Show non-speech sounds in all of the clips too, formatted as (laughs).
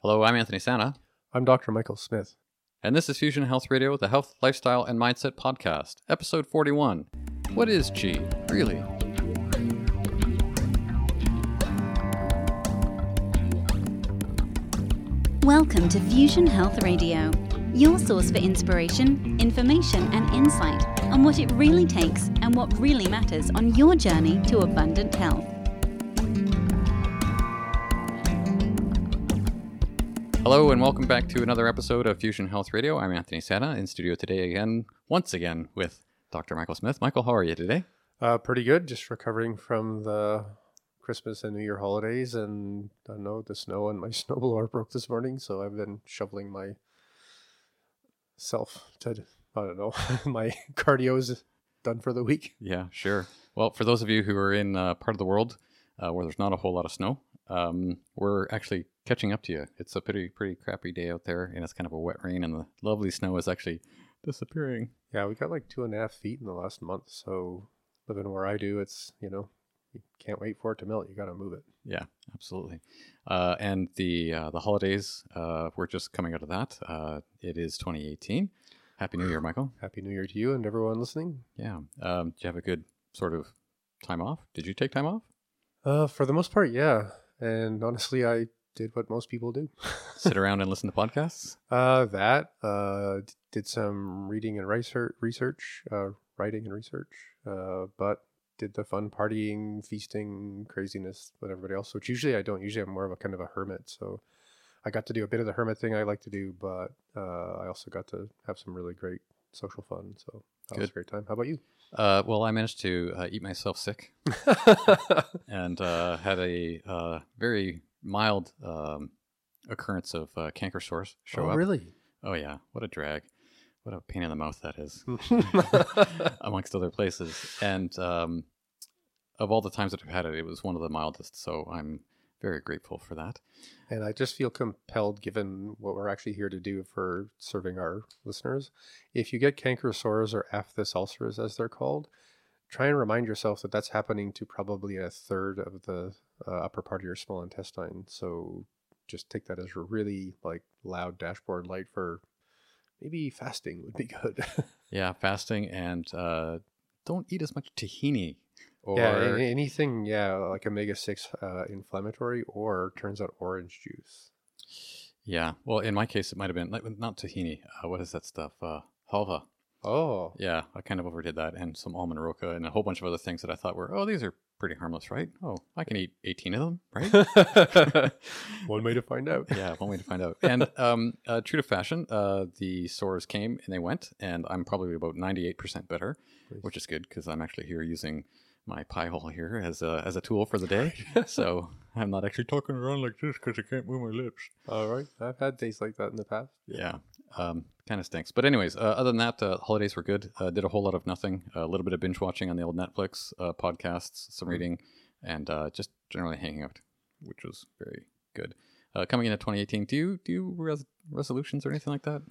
Hello, I'm Anthony Santa, I'm Dr. Michael Smith. and this is Fusion Health Radio, the health, lifestyle, and mindset podcast, episode 41. What is Qi, really? Welcome to Fusion Health Radio, your source for inspiration, information, and insight on what it really takes and what really matters on your journey to abundant health. Hello, and welcome back to another episode of Fusion Health Radio. I'm Anthony Santa in studio today again, once again, with Dr. Michael Smith. Michael, how are you today? Uh, pretty good. Just recovering from the Christmas and New Year holidays, and I don't know the snow and my (laughs) snowblower broke this morning, so I've been shoveling my self to I don't know (laughs) my cardio is done for the week. Yeah, sure. Well, for those of you who are in uh, part of the world uh, where there's not a whole lot of snow, um, we're actually catching up to you. It's a pretty pretty crappy day out there, and it's kind of a wet rain, and the lovely snow is actually disappearing. Yeah, we got like two and a half feet in the last month, so living where I do, it's you know you can't wait for it to melt. You got to move it. Yeah, absolutely. Uh, and the uh, the holidays, uh, we're just coming out of that. Uh, it is 2018. Happy New Year, Michael. (sighs) Happy New Year to you and everyone listening. Yeah. Um, did you have a good sort of time off? Did you take time off? Uh, for the most part, yeah. And honestly, I did what most people do. Sit (laughs) around and listen to podcasts? Uh, that uh, d- did some reading and research, research, uh, writing and research. Uh, but did the fun partying, feasting, craziness with everybody else, which usually I don't. Usually I'm more of a kind of a hermit. So I got to do a bit of the hermit thing I like to do, but uh, I also got to have some really great social fun. So that was a great time. How about you? Uh, well, I managed to uh, eat myself sick (laughs) and uh, had a uh, very mild um, occurrence of uh, canker sores show oh, up. really? Oh yeah, what a drag! What a pain in the mouth that is, (laughs) (laughs) amongst other places. And um, of all the times that I've had it, it was one of the mildest. So I'm very grateful for that. And I just feel compelled, given what we're actually here to do for serving our listeners. If you get canker sores or aphthous ulcers, as they're called, try and remind yourself that that's happening to probably a third of the uh, upper part of your small intestine. So just take that as a really like loud dashboard light for maybe fasting would be good. (laughs) Yeah, fasting and uh, don't eat as much tahini. Or yeah, anything, yeah, like omega six uh, inflammatory, or turns out orange juice. yeah. Well, in my case, it might have been like, not tahini. Uh, what is that stuff? Uh, halva. Oh, Yeah, I kind of overdid that, and some almond roca, and a whole bunch of other things that I thought were, oh, these are pretty harmless, right? Oh, I can eat 18 of them, right? (laughs) (laughs) one way to find out. yeah, one way to find out. And (laughs) um, uh, true to fashion, uh, the sores came and they went, and I'm probably about 98% better, Nice. which is good because I'm actually here using my pie hole here as a, as a tool for the day. so I'm not actually talking around like this because I can't move my lips. All right. I've had days like that in the past. Yeah, um, kind of stinks. But anyways, uh, other than that, uh, holidays were good. Uh, did a whole lot of nothing. A little bit of binge watching on the old Netflix, uh, podcasts, some reading, and uh, just generally hanging out, which was very good. Uh, coming into 2018, do you do you res- resolutions or anything like that?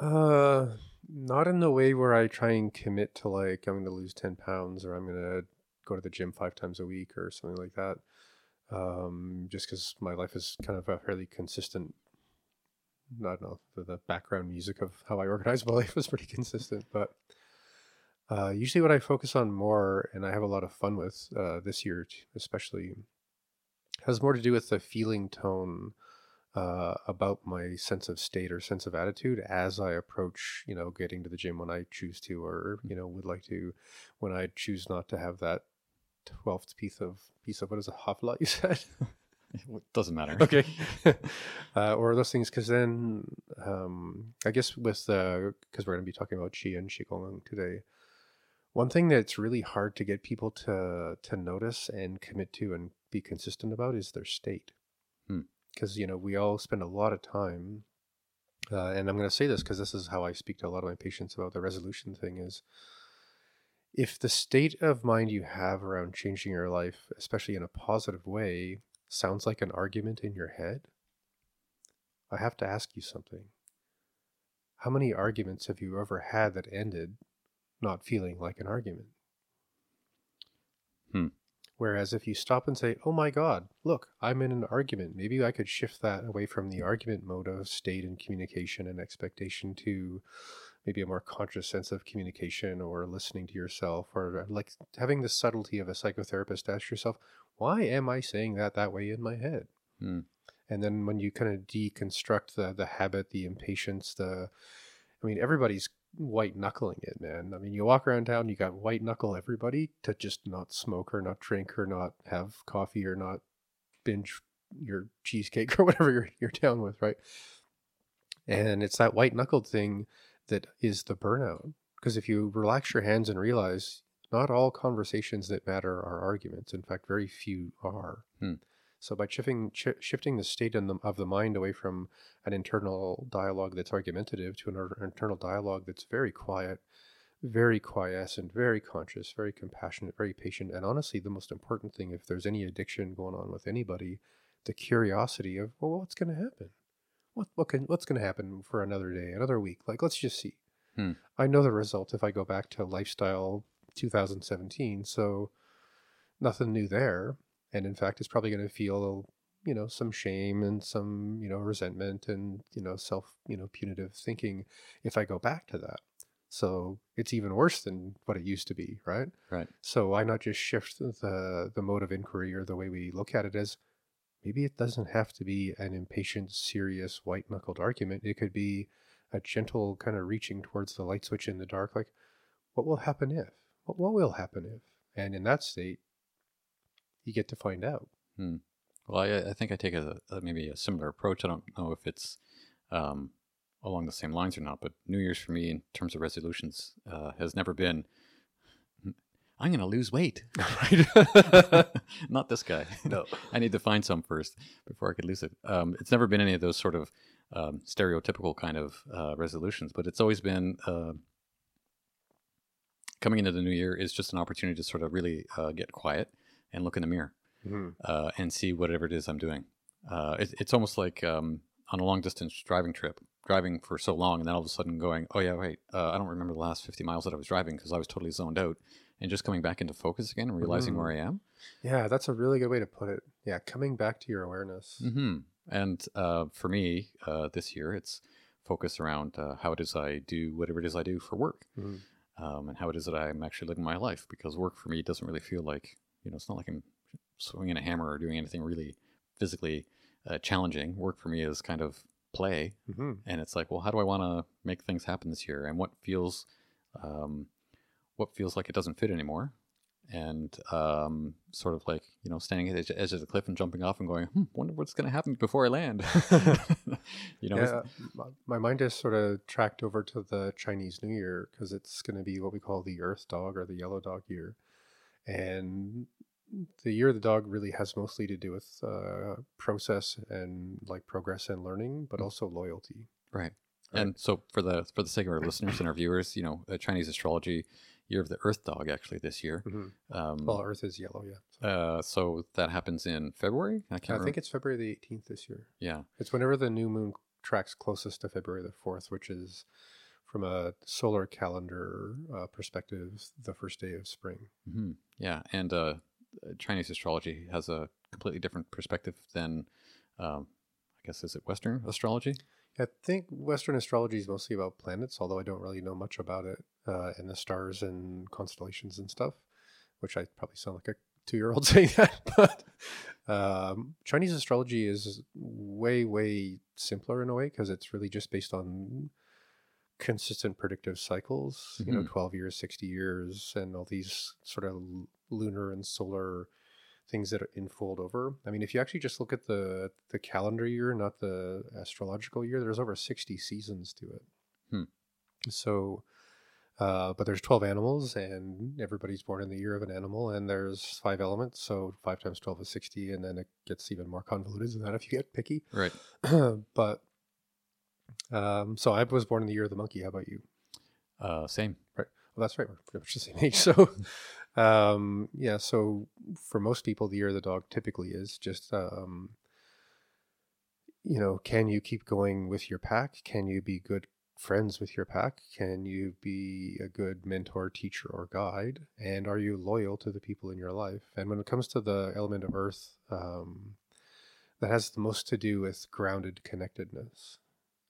Uh, not in the way where I try and commit to like I'm going to lose 10 pounds or I'm going to go to the gym five times a week or something like that. Um, just because my life is kind of a fairly consistent. I don't know the, the background music of how I organize (laughs) my life is pretty consistent, but uh, usually what I focus on more and I have a lot of fun with uh, this year, especially, has more to do with the feeling tone uh, about my sense of state or sense of attitude as I approach, you know, getting to the gym when I choose to, or you know, would like to, when I choose not to have that twelfth piece of piece of what is a hafla you said, It (laughs) doesn't matter. (laughs) okay, (laughs) uh, or those things, because then um, I guess with the because we're going to be talking about qi and qigong today. One thing that's really hard to get people to to notice and commit to and be consistent about is their state Hmm. because you know we all spend a lot of time uh, and i'm going to say this because this is how i speak to a lot of my patients about the resolution thing is if the state of mind you have around changing your life especially in a positive way sounds like an argument in your head? I have to ask you something. How many arguments have you ever had that ended not feeling like an argument? Hmm. Whereas if you stop and say, oh my God, look, I'm in an argument, maybe I could shift that away from the argument mode of state and communication and expectation to maybe a more conscious sense of communication or listening to yourself or like having the subtlety of a psychotherapist ask yourself, why am I saying that that way in my head? Hmm. And then when you kind of deconstruct the the habit, the impatience, the I mean, everybody's white knuckling it, man. I mean, you walk around town, you got white knuckle everybody to just not smoke or not drink or not have coffee or not binge your cheesecake (laughs) or whatever you're, you're down with, right? And it's that white knuckled thing that is the burnout. Because if you relax your hands and realize not all conversations that matter are arguments, in fact, very few are. Hmm. So by shifting ch- shifting the state in the, of the mind away from an internal dialogue that's argumentative to an er- internal dialogue that's very quiet, very quiescent, very conscious, very compassionate, very patient, and honestly, the most important thing, if there's any addiction going on with anybody, the curiosity of well, what's going to happen? What what can what's going to happen for another day, another week? Like let's just see. Hmm. I know the result if I go back to lifestyle 2017, so nothing new there and in fact it's probably going to feel you know some shame and some you know resentment and you know self you know punitive thinking if i go back to that. So it's even worse than what it used to be right? Right. so why not just shift the the mode of inquiry or the way we look at it as maybe it doesn't have to be an impatient serious white knuckled argument. It could be a gentle kind of reaching towards the light switch in the dark like what will happen if what, what will happen if and in that state you get to find out. Hmm. Well, I, I think I take a, a, maybe a similar approach. I don't know if it's um, along the same lines or not, but New Year's for me, in terms of resolutions, uh, has never been. I'm going to lose weight. (laughs) (laughs) not this guy. No. (laughs) I need to find some first before I could lose it. Um, it's never been any of those sort of um, stereotypical kind of uh, resolutions, but it's always been uh, coming into the new year is just an opportunity to sort of really uh, get quiet and look in the mirror Mm-hmm. uh, and see whatever it is I'm doing. Uh, it, it's almost like um, on a long distance driving trip, driving for so long, and then all of a sudden going, oh, yeah, wait, uh, I don't remember the last 50 miles that I was driving because I was totally zoned out. And just coming back into focus again and realizing Mm. where I am. Yeah, that's a really good way to put it. Yeah, coming back to your awareness. hmm And uh, for me, uh, this year, it's focus around uh, how it is I do whatever it is I do for work. Mhm. Um, and how it is that I'm actually living my life because work for me doesn't really feel like, you know, it's not like I'm swinging a hammer or doing anything really physically uh, challenging. Work for me is kind of play. Mm-hmm. And it's like, well, how do I want to make things happen this year? And what feels, um, what feels like it doesn't fit anymore? And um, sort of like, you know, standing at the edge, of the cliff and jumping off and going, hmm, wonder what's going to happen before I land. (laughs) (laughs) you know, yeah, my, my mind is sort of tracked over to the Chinese New Year because it's going to be what we call the Earth Dog or the Yellow Dog year, and the year of the dog really has mostly to do with uh, process and like progress and learning, but Mm. also loyalty. Right. Right. And so for the for the sake of our listeners and our viewers, you know, uh, Chinese astrology, year of the Earth Dog actually this year. Mhm. Um, Well, Earth is yellow, yeah. So uh, so that happens in February. I can't. I remember. think it's February the 18th this year. yeah. It's whenever the new moon tracks closest to February the 4th, which is from a solar calendar uh, perspective, the first day of spring. hmm Yeah, and uh, Chinese astrology has a completely different perspective than, um, I guess, is it Western astrology? I think Western astrology is mostly about planets, although I don't really know much about it, uh, and the stars and constellations and stuff, which I probably sound like a two year old (laughs) saying that. But um, Chinese astrology is way, way simpler in a way because it's really just based on consistent predictive cycles, you know, Mhm. 12 years, 60 years, and all these sort of lunar and solar things that are unfold over. I mean, if you actually just look at the the calendar year, not the astrological year, there's over 60 seasons to it. Hmm. So, uh, but there's 12 animals, and everybody's born in the year of an animal, and there's five elements. So five times 12 is 60, and then it gets even more convoluted than that if you get picky. Right. (clears throat) but um, so I was born in the year of the monkey. How about you? Uh, same. Right. Well, that's right. We're pretty much the same age. So, (laughs) um, yeah. So for most people, the year of the dog typically is just, um, you know, can you keep going with your pack? Can you be good friends with your pack? Can you be a good mentor, teacher, or guide? And are you loyal to the people in your life? And when it comes to the element of earth, um, that has the most to do with grounded connectedness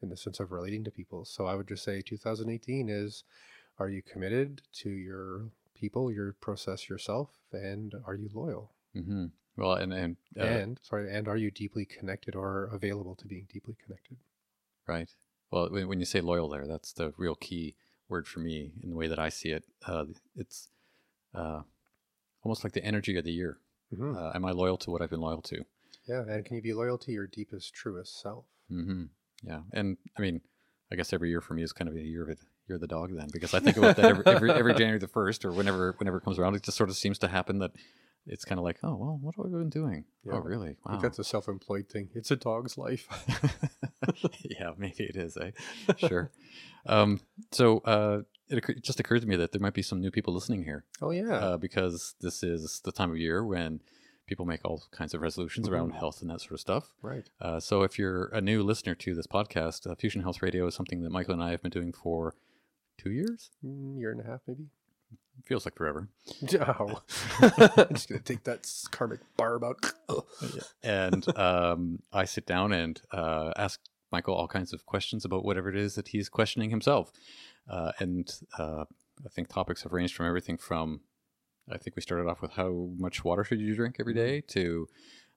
in the sense of relating to people. So I would just say 2018 is are you committed to your people, your process yourself, and are you loyal? Mm-hmm. Well, and and uh, and sorry, and are you deeply connected or available to being deeply connected? right. Well, when, when you say loyal, there, that's the real key word for me in the way that I see it. Uh, it's uh, almost like the energy of the year. Mhm. Uh, am I loyal to what I've been loyal to? Yeah, and can you be loyal to your deepest, truest self? Mm-hmm. Yeah, and I mean, I guess every year for me is kind of a year of Year the dog, then, because I think about that every, every every (laughs) January the first, or whenever whenever it comes around, it just sort of seems to happen that it's kind of like, oh well, what have I been doing? Yeah. Oh, really? I think that's a self-employed thing. It's a dog's life. (laughs) (laughs) yeah, maybe it is. Eh? Sure. um, so uh, it, occur- it just occurred to me that there might be some new people listening here oh yeah. uh, because this is the time of year when people make all kinds of resolutions around Mhm. health and that sort of stuff. right. Uh, so if you're a new listener to this podcast, uh, Fusion Health Radio is something that Michael and I have been doing for two years. Mm, year and a half, maybe. Feels like forever. Oh. (laughs) I'm just gonna take that karmic barb out. (laughs) and um, I sit down and uh, ask Michael all kinds of questions about whatever it is that he's questioning himself. Uh, and uh, I think topics have ranged from everything from, I think we started off with how much water should you drink every day to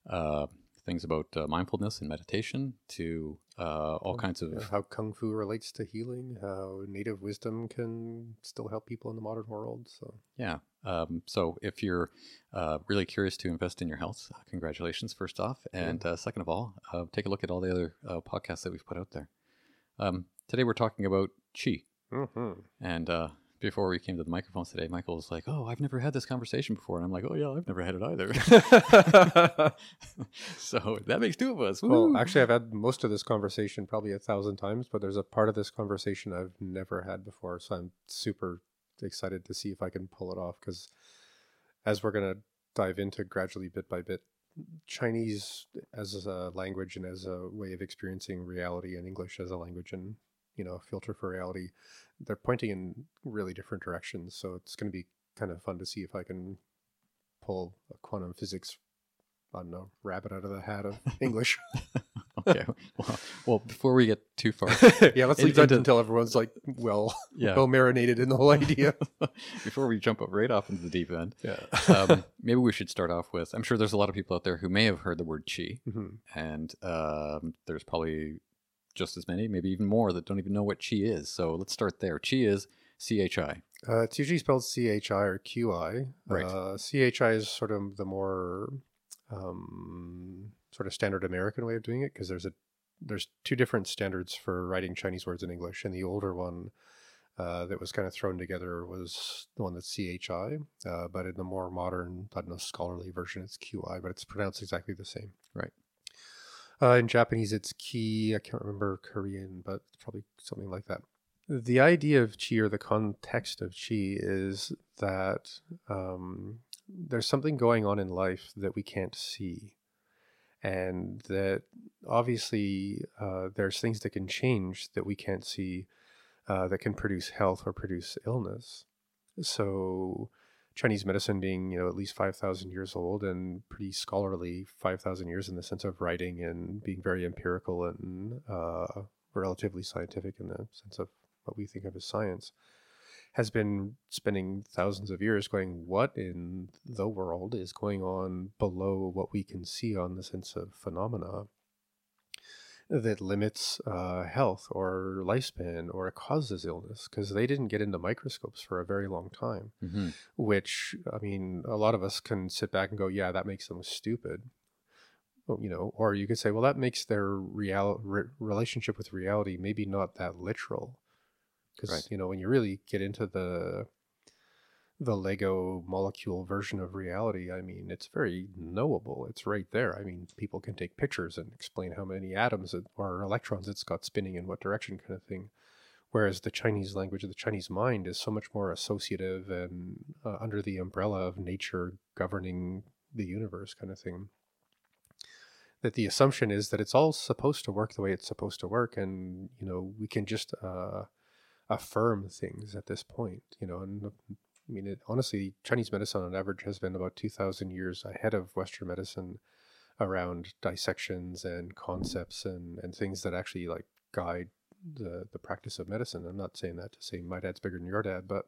uh, things about uh, mindfulness and meditation to uh, all kinds of how kung fu relates to healing, how native wisdom can still help people in the modern world. So Yeah. Um, so if you're uh, really curious to invest in your health, uh, congratulations, first off. And uh, second of all, uh, take a look at all the other uh, podcasts that we've put out there. Um, today we're talking about chi. Mhm. And uh, before we came to the microphones today, Michael was like, Oh, I've never had this conversation before. And I'm like, Oh, yeah, I've never had it either. (laughs) so that makes two of us. well, actually, I've had most of this conversation probably a thousand times, but there's a part of this conversation I've never had before. So I'm super excited to see if I can pull it off because as we're going to dive into gradually bit by bit, Chinese as a language and as a way of experiencing reality and English as a language and you know filter for reality, they're pointing in really different directions. So it's going to be kind of fun to see if I can pull a quantum physics, I don't know, rabbit out of the hat of English. (laughs) okay. Well, well, before we get too far, (laughs) yeah, let's leave that until everyone's like well, yeah, well marinated in the whole idea. (laughs) before we jump up right off into the deep end, yeah. um, maybe we should start off with I'm sure there's a lot of people out there who may have heard the word chi, Mhm. and um, there's probably just as many, maybe even more, that don't even know what chi is. So let's start there. Chi is C H I. Uh, it's usually spelled C H I or Q I. Right. Uh, C H I is sort of the more um, sort of standard American way of doing it because there's a there's two different standards for writing Chinese words in English, and the older one uh, that was kind of thrown together was the one that's C H I. Uh, but in the more modern, I don't know, scholarly version, it's Q I, but it's pronounced exactly the same. Right. Uh, in Japanese, it's ki. I can't remember Korean, but probably something like that. The idea of chi or the context of chi is that um, there's something going on in life that we can't see. And that obviously uh, there's things that can change that we can't see uh, that can produce health or produce illness. So, Chinese medicine being, you know, at least 5,000 years old and pretty scholarly 5,000 years in the sense of writing and being very empirical and uh, relatively scientific in the sense of what we think of as science, has been spending thousands of years going, what in the world is going on below what we can see on the sense of phenomena that limits uh, health or lifespan or causes illness? Because they didn't get into microscopes for a very long time Mm-hmm. which I mean, a lot of us can sit back and go, "Yeah, that makes them stupid," you know, or you could say, "Well, that makes their real re- relationship with reality maybe not that literal," because Right. you know, when you really get into the the Lego molecule version of reality, I mean, it's very knowable. It's right there. I mean, people can take pictures and explain how many atoms it, or electrons it's got spinning in what direction, kind of thing. Whereas the Chinese language, the Chinese mind, is so much more associative and uh, under the umbrella of nature governing the universe, kind of thing. that the assumption is that it's all supposed to work the way it's supposed to work, and you know we can just uh, affirm things at this point. You know, and I mean, it, honestly, Chinese medicine on average has been about two thousand years ahead of Western medicine around dissections and concepts and and things that actually like guide the the practice of medicine. I'm not saying that to say my dad's bigger than your dad, but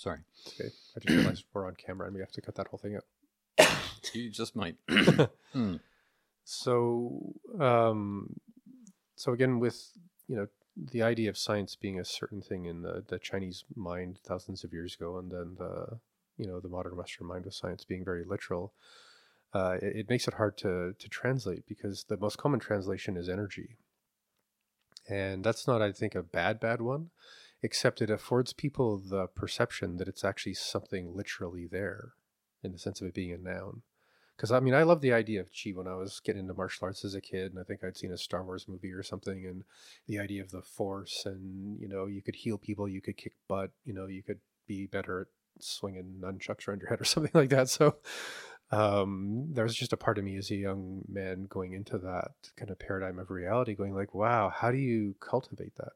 Sorry, okay. I just realized we're on camera and we have to cut that whole thing out. (coughs) you just might. (coughs) Hmm. So, um, so again, with you know the idea of science being a certain thing in the the Chinese mind thousands of years ago, and then the you know the modern Western mind with science being very literal, uh, it, it makes it hard to to translate because the most common translation is energy, and that's not, I think, a bad bad one, except it affords people the perception that it's actually something literally there, in the sense of it being a noun because I mean, I love the idea of chi when I was getting into martial arts as a kid, and I think I'd seen a Star Wars movie or something, and the idea of the Force, and you know, you could heal people, you could kick butt, you know, you could be better at swinging nunchucks around your head or (laughs) something like that. So, um, there was just a part of me as a young man going into that kind of paradigm of reality, going like, "Wow, how do you cultivate that?"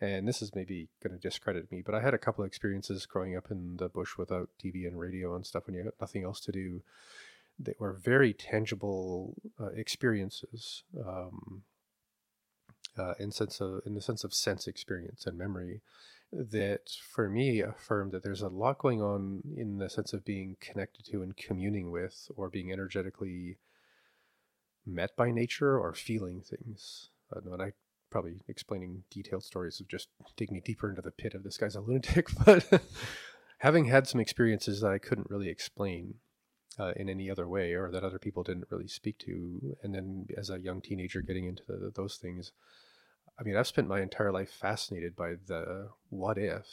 And this is maybe going to discredit me, but I had a couple of experiences growing up in the bush without TV and radio and stuff when you had nothing else to do that were very tangible uh, experiences um, uh, in sense of in the sense of sense experience and memory that for me affirmed that there's a lot going on in the sense of being connected to and communing with or being energetically met by nature or feeling things. Uh, and I probably explaining detailed stories of just digging deeper into the pit of this guy's a lunatic (laughs) but having had some experiences that I couldn't really explain uh, in any other way or that other people didn't really speak to. And then as a young teenager getting into the, those things, I mean, I've spent my entire life fascinated by the what if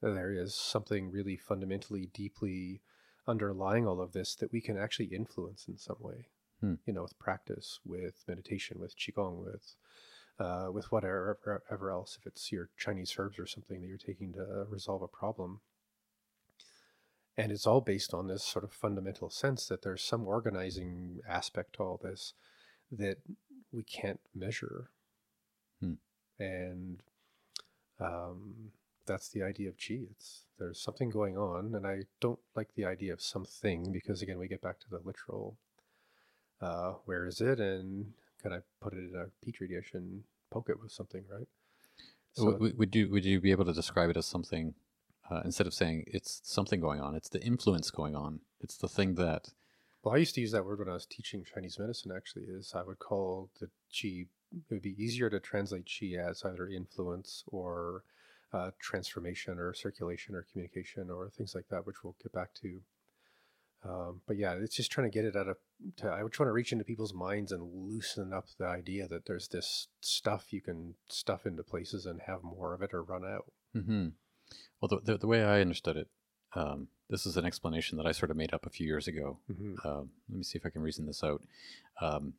there is something really fundamentally, deeply underlying all of this that we can actually influence in some way. Hmm. You know, with practice, with meditation, with qigong, with uh, with whatever ever else. If it's your Chinese herbs or something that you're taking to resolve a problem, and it's all based on this sort of fundamental sense that there's some organizing aspect to all this that we can't measure. Hmm. And um, that's the idea of chi. It's there's something going on, and I don't like the idea of something because again we get back to the literal. Uh, where is it, and can I put it in a petri dish and poke it with something, right? So, would, would you would you be able to describe it as something uh, instead of saying it's something going on, it's the influence going on. It's the thing that. Well, I used to use that word when I was teaching Chinese medicine. Actually, is I would call the qi. It would be easier to translate qi as either influence or uh, transformation or circulation or communication or things like that, which we'll get back to. Um, but yeah, it's just trying to get it out of. To, I would try to reach into people's minds and loosen up the idea that there's this stuff you can stuff into places and have more of it or run out. Mm-hmm. Well, the, the, the, way I understood it, um, this is an explanation that I sort of made up a few years ago. Mm-hmm. Uh, let me see if I can reason this out. Um,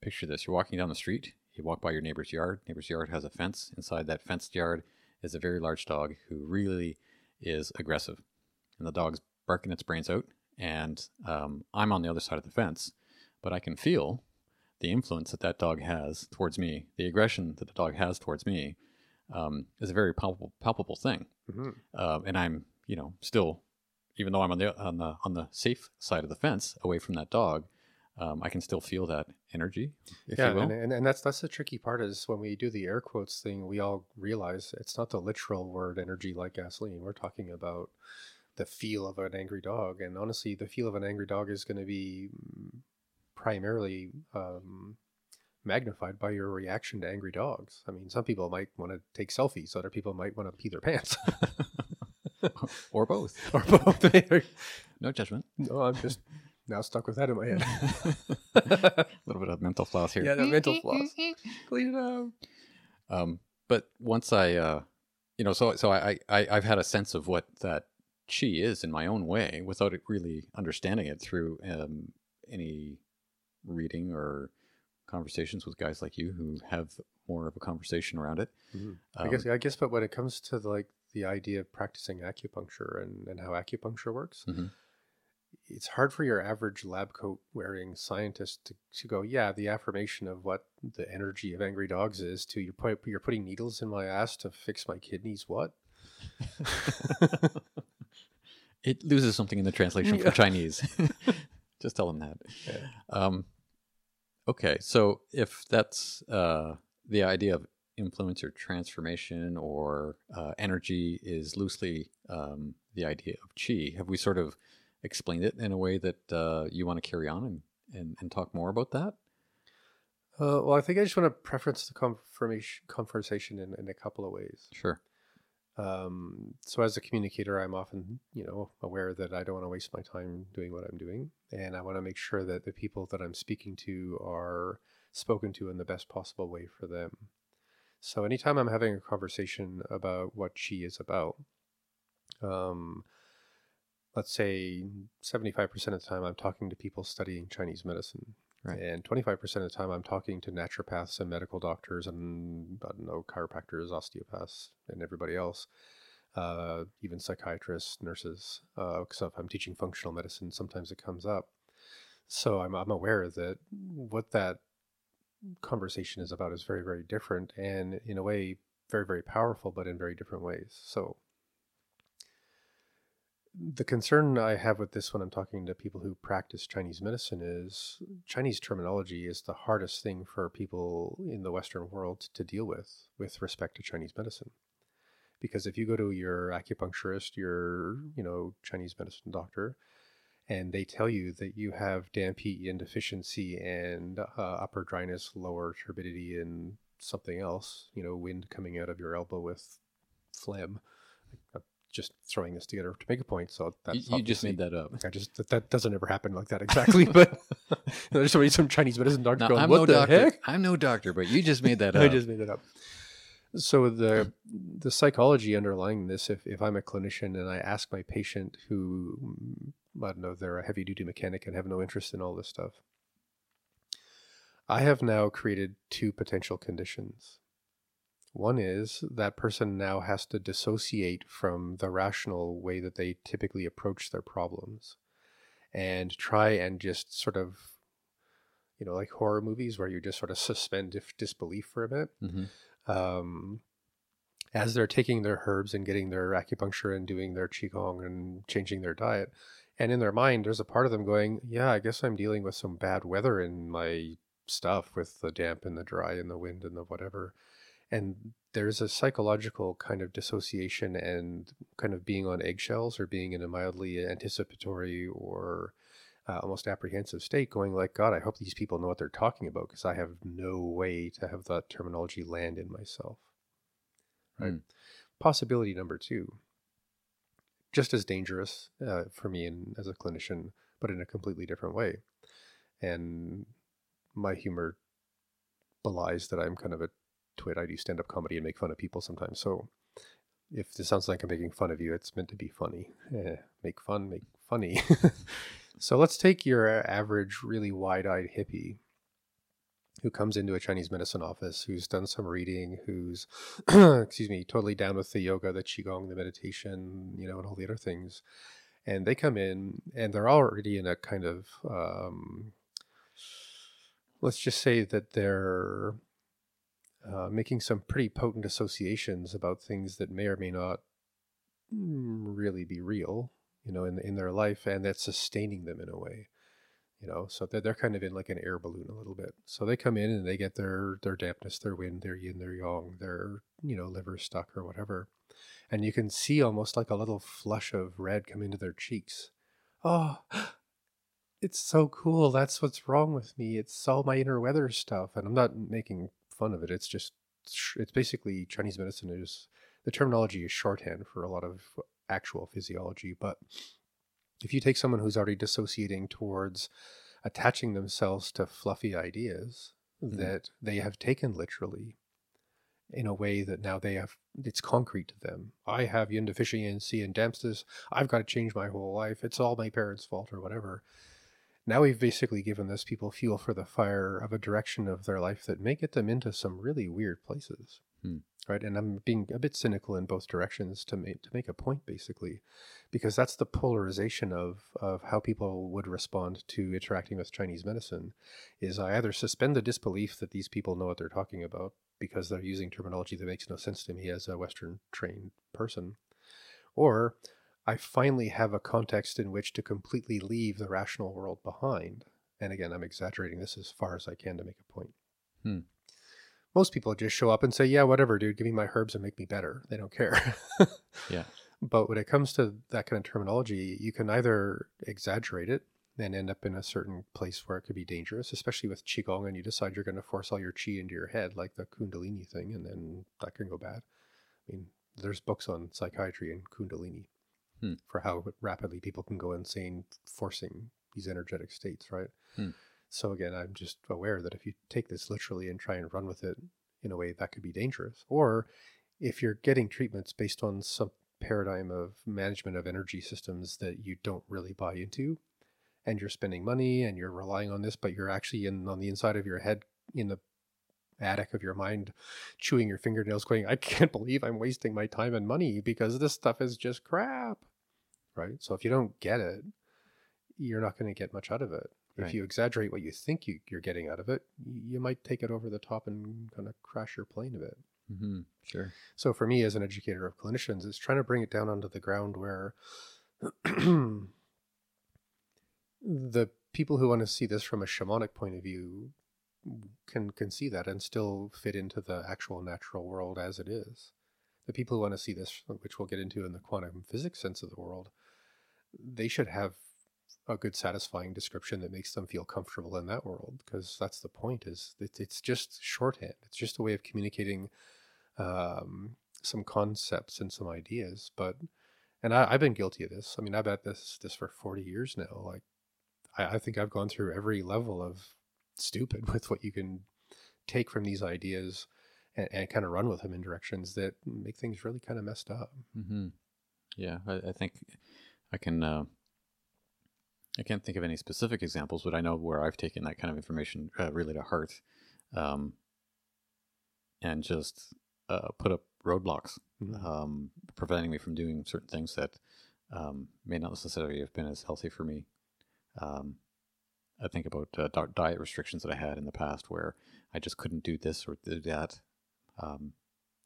picture this you're walking down the street, you walk by your neighbor's yard. Neighbor's yard has a fence. Inside that fenced yard is a very large dog who really is aggressive. And the dog's barking its brains out. And um, I'm on the other side of the fence, but I can feel the influence that that dog has towards me, the aggression that the dog has towards me um, is a very palpable, palpable thing. Mm-hmm. Uh, and I'm, you know, still, even though I'm on the on the on the safe side of the fence, away from that dog, um, I can still feel that energy. yeah, and, and, and that's that's the tricky part is when we do the air quotes thing, we all realize it's not the literal word energy like gasoline. We're talking about the feel of an angry dog, and honestly, the feel of an angry dog is going to be primarily um, magnified by your reaction to angry dogs. I mean, some people might want to take selfies, other people might want to pee their pants. (laughs) or both. (laughs) Or both. (laughs) no judgment. No, I'm just now stuck with that in my head. a little bit of mental floss here. Yeah, the mental floss. Clean it out. Um, but once I, uh, you know, so so I, I I've had a sense of what that chi is in my own way without it really understanding it through um, any reading or conversations with guys like you who have more of a conversation around it. Mm-hmm. Um, I guess I guess, but when it comes to the, like the idea of practicing acupuncture and, and how acupuncture works, mm-hmm. it's hard for your average lab coat wearing scientist to, to go, yeah, the affirmation of what the energy of angry dogs is to you're, put, you're putting needles in my ass to fix my kidneys. What? (laughs) it loses something in the translation Yeah. for Chinese. (laughs) Just tell them that. Yeah. Um, okay, so if that's uh, the idea of influencer transformation or uh, energy is loosely um, the idea of chi, have we sort of explained it in a way that uh, you want to carry on and, and, and talk more about that? Uh, well, I think I just want to preference the confirmation conversation in, in a couple of ways. Sure. Um, so as a communicator, I'm often, you know, aware that I don't want to waste my time doing what I'm doing, and I want to make sure that the people that I'm speaking to are spoken to in the best possible way for them. So anytime I'm having a conversation about what chi is about, um, let's say 75% of the time I'm talking to people studying Chinese medicine. Right. And 25% of the time I'm talking to naturopaths and medical doctors and, I don't know, chiropractors, osteopaths, and everybody else, uh, even psychiatrists, nurses. Because if I'm teaching functional medicine, sometimes it comes up. So I'm, I'm aware that what that conversation is about is very, very different and in a way, very, very powerful, but in very different ways. So the concern I have with this when I'm talking to people who practice Chinese medicine is Chinese terminology is the hardest thing for people in the Western world to deal with with respect to Chinese medicine. Because if you go to your acupuncturist, your you know Chinese medicine doctor, and they tell you that you have DAMP deficiency and uh, upper dryness, lower turbidity, and something else, you know, wind coming out of your elbow with phlegm. I'm just throwing this together to make a point. So You, that's you just made that up. I just that, that doesn't ever happen like that exactly. But (laughs) there's somebody, some Chinese medicine doctor Now, going, I'm "What no the doctor. heck?" I'm no doctor, but you just made that (laughs) up. I just made it up. So the the psychology underlying this, if, if I'm a clinician and I ask my patient who I don't know, they're a heavy duty mechanic and have no interest in all this stuff, I have now created two potential conditions. One is that person now has to dissociate from the rational way that they typically approach their problems and try and just sort of, you know, like horror movies where you just sort of suspend dif- disbelief for a minute hmm um, as they're taking their herbs and getting their acupuncture and doing their qigong and changing their diet. And in their mind, there's a part of them going, "Yeah, I guess I'm dealing with some bad weather in my stuff with the damp and the dry and the wind and the whatever." And there's a psychological kind of dissociation and kind of being on eggshells or being in a mildly anticipatory or uh, almost apprehensive state, going like, God, I hope these people know what they're talking about because I have no way to have that terminology land in myself. Right. Mm. Possibility number two, just as dangerous uh, for me and as a clinician, but in a completely different way. And my humor belies that I'm kind of a twit. I do stand up comedy and make fun of people sometimes. So if this sounds like I'm making fun of you, it's meant to be funny. Eh, make fun, make funny. (laughs) so let's take your average, really wide eyed hippie who comes into a Chinese medicine office, who's done some reading, who's, (clears throat) excuse me, totally down with the yoga, the Qigong, the meditation, you know, and all the other things. And they come in and they're already in a kind of, um, let's just say that they're uh, making some pretty potent associations about things that may or may not mm, really be real, you know, in in their life, and that's sustaining them in a way, you know. So they're, they're kind of in like an air balloon a little bit. So they come in and they get their their dampness, their wind, their yin, their yang, their you know liver stuck or whatever, and you can see almost like a little flush of red come into their cheeks. Oh, (gasps) it's so cool. That's what's wrong with me. It's all my inner weather stuff, and I'm not making fun of it. It's just it's basically Chinese medicine is the terminology is shorthand for a lot of actual physiology. But if you take someone who's already dissociating towards attaching themselves to fluffy ideas Mhm. that they have taken literally in a way that now they have it's concrete to them. I have yin deficiency and dampness. I've got to change my whole life. It's all my parents' fault or whatever. Now we've basically given this people fuel for the fire of a direction of their life that may get them into some really weird places. Hmm. right? And I'm being a bit cynical in both directions to make to make a point, basically, because that's the polarization of of how people would respond to interacting with Chinese medicine. Is I either suspend the disbelief that these people know what they're talking about because they're using terminology that makes no sense to me as a Western trained person, or I finally have a context in which to completely leave the rational world behind. And again, I'm exaggerating this as far as I can to make a point. Hmm. Most people just show up and say, Yeah, whatever, dude, give me my herbs and make me better. They don't care. Yeah. (laughs) But when it comes to that kind of terminology, you can either exaggerate it and end up in a certain place where it could be dangerous, especially with Qigong, and you decide you're going to force all your Qi into your head, like the Kundalini thing, and then that can go bad. I mean, there's books on psychiatry and Kundalini Hmm. for how rapidly people can go insane forcing these energetic states, right? Hmm. So again, I'm just aware that if you take this literally and try and run with it in a way that could be dangerous, or if you're getting treatments based on some paradigm of management of energy systems that you don't really buy into, and you're spending money and you're relying on this, but you're actually in on the inside of your head in the attic of your mind chewing your fingernails going i can't (laughs) believe i'm wasting my time and money because this stuff is just crap right so if you don't get it you're not going to get much out of it if you exaggerate what you think you, you're getting out of it you might take it over the top and kind of crash your plane a bit Mm-hmm. Sure. so for me as an educator of clinicians it's trying to bring it down onto the ground where (clears throat) the people who want to see this from a shamanic point of view can can see that and still fit into the actual natural world as it is. The people who want to see this, which we'll get into in the quantum physics sense of the world, they should have a good satisfying description that makes them feel comfortable in that world because that's the point is it, it's just shorthand. It's just a way of communicating um, some concepts and some ideas but and I, i've been guilty of this. I mean i've had this this for 40 years now like I, I think i've gone through every level of stupid (laughs) with what you can take from these ideas and, and kind of run with them in directions that make things really kind of messed up. Mm-hmm. Yeah, I, I think I can. Uh, I can't think of any specific examples, but I know where I've taken that kind of information uh, really to heart, um, and just uh, put up roadblocks, Mhm. um, preventing me from doing certain things that um, may not necessarily have been as healthy for me. Um, I think about uh, diet restrictions that I had in the past, where I just couldn't do this or do that. Um,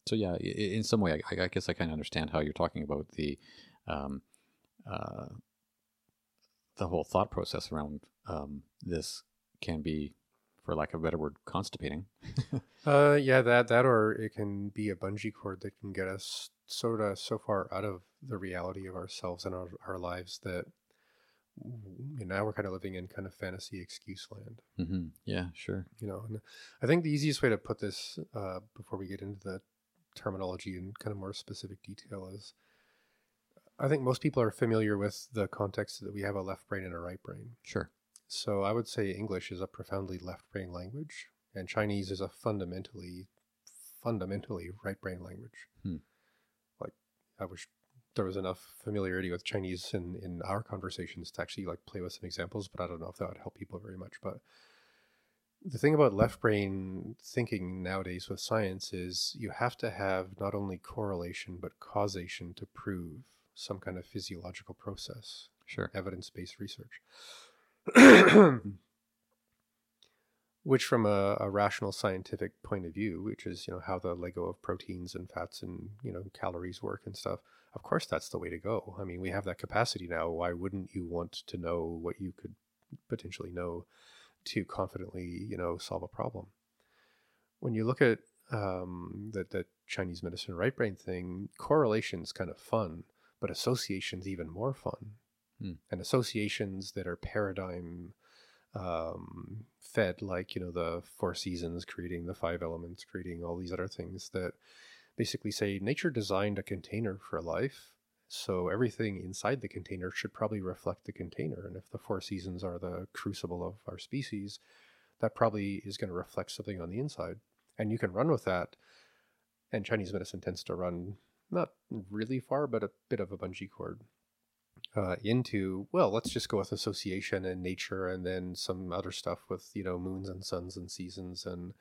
so yeah, in some way, I, I guess I kind of understand how you're talking about the um, uh, the whole thought process around um, this can be, for lack of a better word, constipating. (laughs) Uh, yeah, that that or it can be a bungee cord that can get us sort of so far out of the reality of ourselves and our, our lives that you know, now we're kind of living in kind of fantasy excuse land. hmm Yeah, sure. You know, and I think the easiest way to put this uh, before we get into the terminology and kind of more specific detail is, I think most people are familiar with the context that we have a left brain and a right brain. Sure. So I would say English is a profoundly left brain language, and Chinese is a fundamentally, fundamentally right brain language. Hmm. Like I wish there was enough familiarity with Chinese in in our conversations to actually like play with some examples, but I don't know if that would help people very much. But the thing about left brain thinking nowadays with science is you have to have not only correlation but causation to prove some kind of physiological process Sure. evidence based research. which, from a, a rational scientific point of view, which is you know how the Lego of proteins and fats and you know calories work and stuff, of course that's the way to go. I mean, we have that capacity now. Why wouldn't you want to know what you could potentially know to confidently you know solve a problem? When you look at um, the Chinese medicine right brain thing, correlation's kind of fun, but association's even more fun and associations that are paradigm um, fed, like you know the four seasons, creating the five elements, creating all these other things that basically say nature designed a container for life, so everything inside the container should probably reflect the container. And if the four seasons are the crucible of our species, that probably is going to reflect something on the inside, and you can run with that. And Chinese medicine tends to run not really far, but a bit of a bungee cord uh, into well let's just go with association and nature and then some other stuff with you know moons and suns and seasons and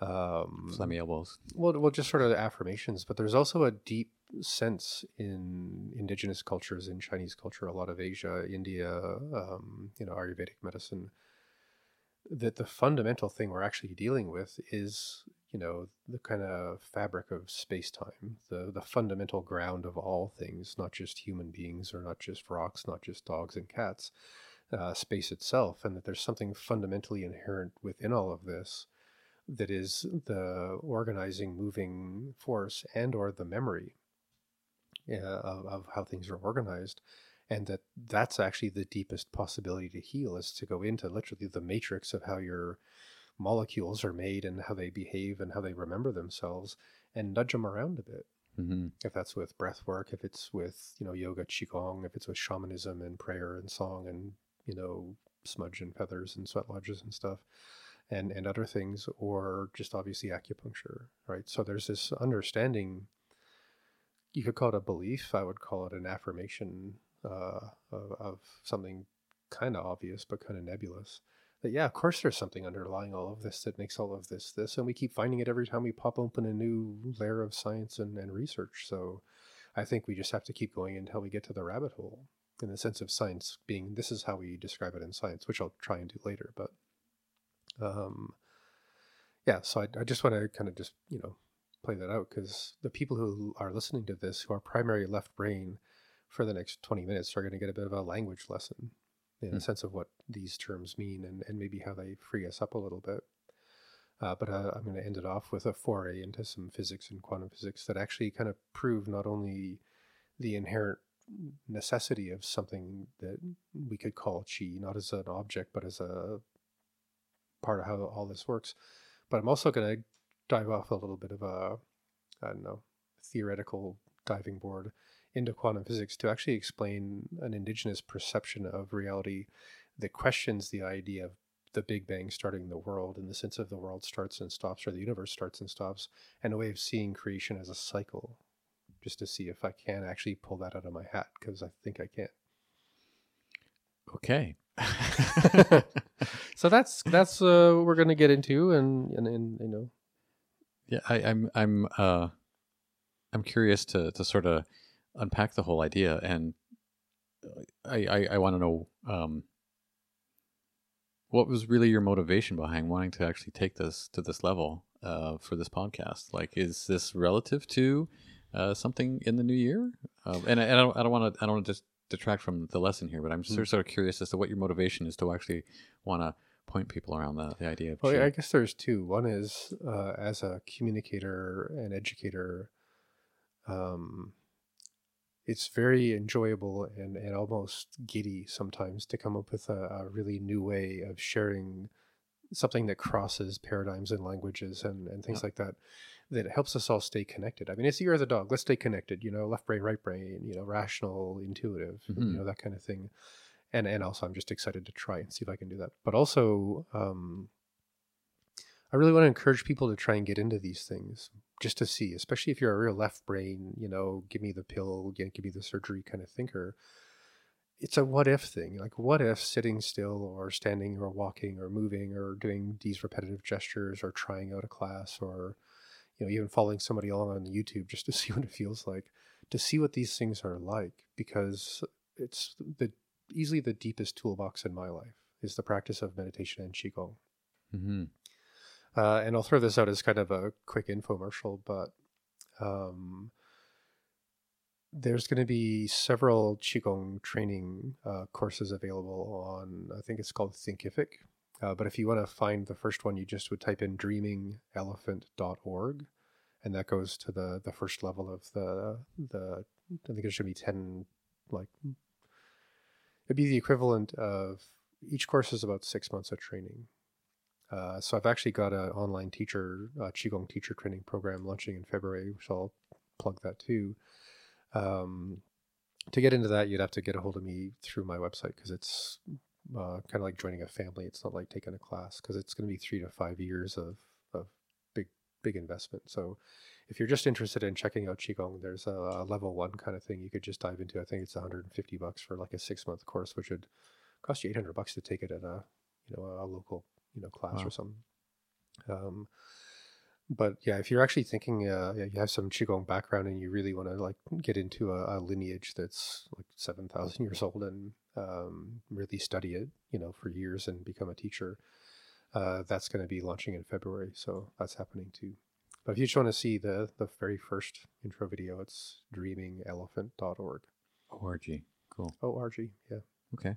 Um, Slammy elbows. well, well, just sort of affirmations, but there's also a deep sense in indigenous cultures, in Chinese culture, a lot of Asia, India, um, you know, Ayurvedic medicine, that the fundamental thing we're actually dealing with is, you know, the kind of fabric of space time, the the fundamental ground of all things, not just human beings or not just rocks, not just dogs and cats, uh, space itself, and that there's something fundamentally inherent within all of this that is the organizing moving force and or the memory uh, of, of how things are organized and that that's actually the deepest possibility to heal is to go into literally the matrix of how your molecules are made and how they behave and how they remember themselves and nudge them around a bit. Hmm if that's with breath work if it's with you know yoga qigong if it's with shamanism and prayer and song and you know smudge and feathers and sweat lodges and stuff and and other things or just obviously acupuncture right? So there's this understanding you could call it a belief i would call it an affirmation uh, of, of something kind of obvious but kind of nebulous that yeah of course there's something underlying all of this that makes all of this this and we keep finding it every time we pop open a new layer of science and, and research. So i think we just have to keep going until we get to the rabbit hole in the sense of science being this is how we describe it in science which i'll try and do later but um yeah so i, I just want to kind of just you know play that out because the people who are listening to this who are primary left brain for the next 20 minutes are going to get a bit of a language lesson in Hmm. a sense of what these terms mean and, and maybe how they free us up a little bit uh, but uh, i'm going to end it off with a foray into some physics and quantum physics that actually kind of prove not only the inherent necessity of something that we could call chi not as an object but as a part of how all this works but i'm also going to dive off a little bit of a i don't know theoretical diving board into quantum physics to actually explain an indigenous perception of reality that questions the idea of the big bang starting the world in the sense of the world starts and stops or the universe starts and stops and a way of seeing creation as a cycle just to see if i can actually pull that out of my hat because i think i can Okay. so that's that's uh, what we're going to get into and, and and you know Yeah, I, I'm I'm uh I'm curious to to sort of unpack the whole idea, and I I, I want to know um what was really your motivation behind wanting to actually take this to this level uh, for this podcast. Like, is this relative to uh, something in the new year? Um, and I, and I don't want to I don't want to just detract from the lesson here, but I'm just Mm. sort of curious as to what your motivation is to actually want to point people around the, the idea of Well. I guess there's two. One is uh, as a communicator and educator, um, it's very enjoyable and, and almost giddy sometimes to come up with a, a really new way of sharing something that crosses paradigms and languages and, and things Yeah. like that that helps us all stay connected. I mean, it's the year of the dog. Let's stay connected, you know, left brain, right brain, you know, rational, intuitive, you Mhm. know, that kind of thing. And and also I'm just excited to try and see if I can do that. But also um I really want to encourage people to try and get into these things just to see, especially if you're a real left brain, you know, give me the pill, give me the surgery kind of thinker. It's a what if thing. Like, what if sitting still or standing or walking or moving or doing these repetitive gestures or trying out a class or, you know, even following somebody along on YouTube just to (laughs) see what it feels like, to see what these things are like, because it's the easily the deepest toolbox in my life is the practice of meditation and Qigong. hmm Uh, and I'll throw this out as kind of a quick infomercial, but um, there's going to be several Qigong training uh, courses available on, I think it's called Thinkific. Uh, but if you want to find the first one, you just would type in dreamingelephant.org, and that goes to the, the first level of the, the, I think it should be 10, like, it'd be the equivalent of each course is about six months of training. Uh, so I've actually got an online teacher, uh, Qigong teacher training program launching in February, which I'll plug that too. Um, to get into that, you'd have to get a hold of me through my website because it's uh, kind of like joining a family. It's not like taking a class because it's going to be three to five years of, of big big investment. So if you're just interested in checking out Qigong, there's a, a level one kind of thing you could just dive into. I think it's 150 bucks for like a six month course, which would cost you 800 bucks to take it at a you know a local you know class Wow. or something. Um, but yeah, if you're actually thinking, uh, you have some qigong background and you really want to like get into a, a lineage that's like seven thousand years old and um, really study it, you know, for years and become a teacher, uh, that's going to be launching in February. So that's happening too. But if you just want to see the the very first intro video, it's dreamingelephant.org. ORG. Cool. O R G. Yeah. Okay.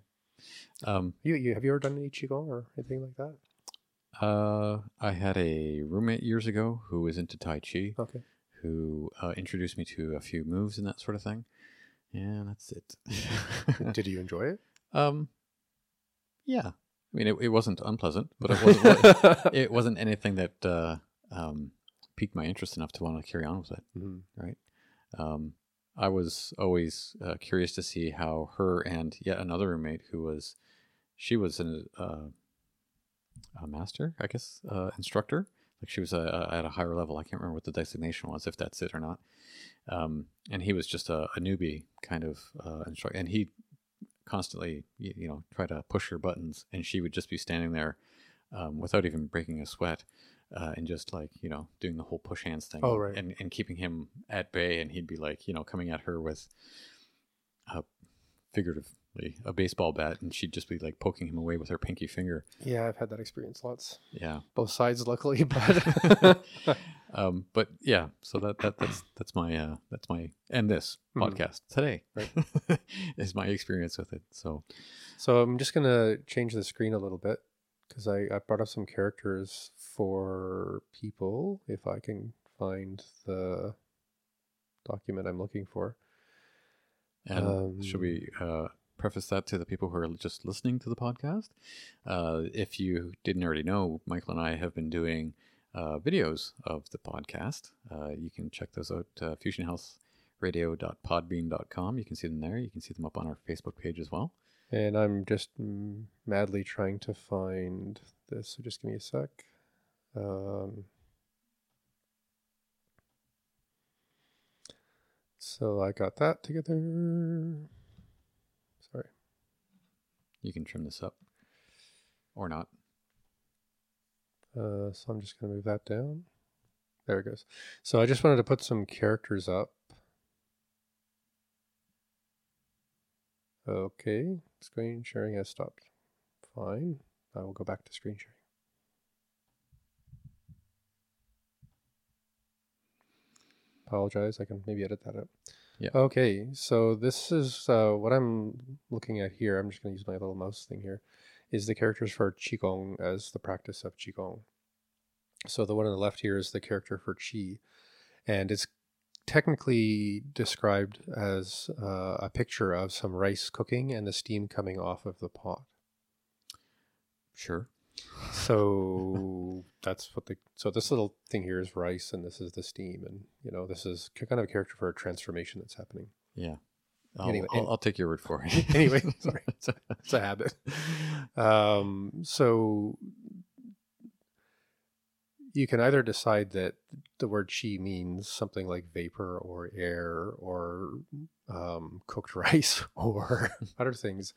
Um, You you have you ever done any qigong or anything like that? Uh, I had a roommate years ago who was into Tai Chi, Okay. who uh, introduced me to a few moves and that sort of thing. Yeah, that's it. Did you enjoy it? (laughs) um, yeah. I mean, it, it wasn't unpleasant, but it wasn't. (laughs) it wasn't anything that uh, um, piqued my interest enough to want to carry on with it. Mhm. right? Um, I was always uh, curious to see how her and yet another roommate who was, she was an, uh, a master, I guess, uh, instructor. Like she was a, a, at a higher level. I can't remember what the designation was, if that's it or not. Um, and he was just a, a newbie kind of uh, instructor, and he constantly, you, you know, try to push her buttons, and she would just be standing there um, without even breaking a sweat. Uh, and just like you know doing the whole push hands thing Oh, right. and, and keeping him at bay and he'd be like you know coming at her with a figuratively a baseball bat and she'd just be like poking him away with her pinky finger Yeah, I've had that experience lots. yeah Both sides, luckily, (laughs) but (laughs) um but yeah so that, that that's that's my uh that's my and this Mhm. podcast today Right. (laughs) is my experience with it so So I'm just gonna change the screen a little bit because I, I brought up some characters for people if I can find the document I'm looking for. And should Um, we uh, preface that to the people who are just listening to the podcast? Uh, if you didn't already know, Michael and I have been doing uh, videos of the podcast. Uh, you can check those out, uh, fusionhealthradio.podbean.com. You can see them there. You can see them up on our Facebook page as well. And I'm just madly trying to find this. So just give me a sec. Um, so I got that together. You can trim this up or not. Uh, so I'm just going to move that down. There it goes. So I just wanted to put some characters up. Okay, screen sharing has stopped. Fine. I will go back to screen sharing. Apologize. I can maybe edit that out. Yeah. Okay, so this is uh, what I'm looking at here. I'm just going to use my little mouse thing here. Is the characters for Qigong as the practice of Qigong. So the one on the left here is the character for Qi, and it's technically described as uh, a picture of some rice cooking and the steam coming off of the pot. Sure. So that's what the so this little thing here is rice, and this is the steam, and you know this is kind of a character for a transformation that's happening. Yeah. I'll, Anyway, I'll, I'll take your word for it. (laughs) Anyway, (laughs) sorry. it's a habit. Um, so you can either decide that the word chi means something like vapor or air or um, cooked (laughs) rice or other things.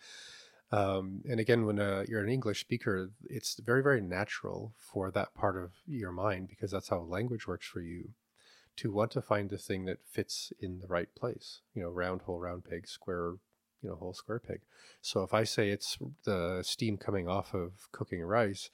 Um, and again, when uh, you're an English speaker, it's very, very natural for that part of your mind because that's how language works for you to want to find the thing that fits in the right place. You know, round hole, round peg, square, you know, whole square peg. So if I say it's the steam coming off of cooking rice,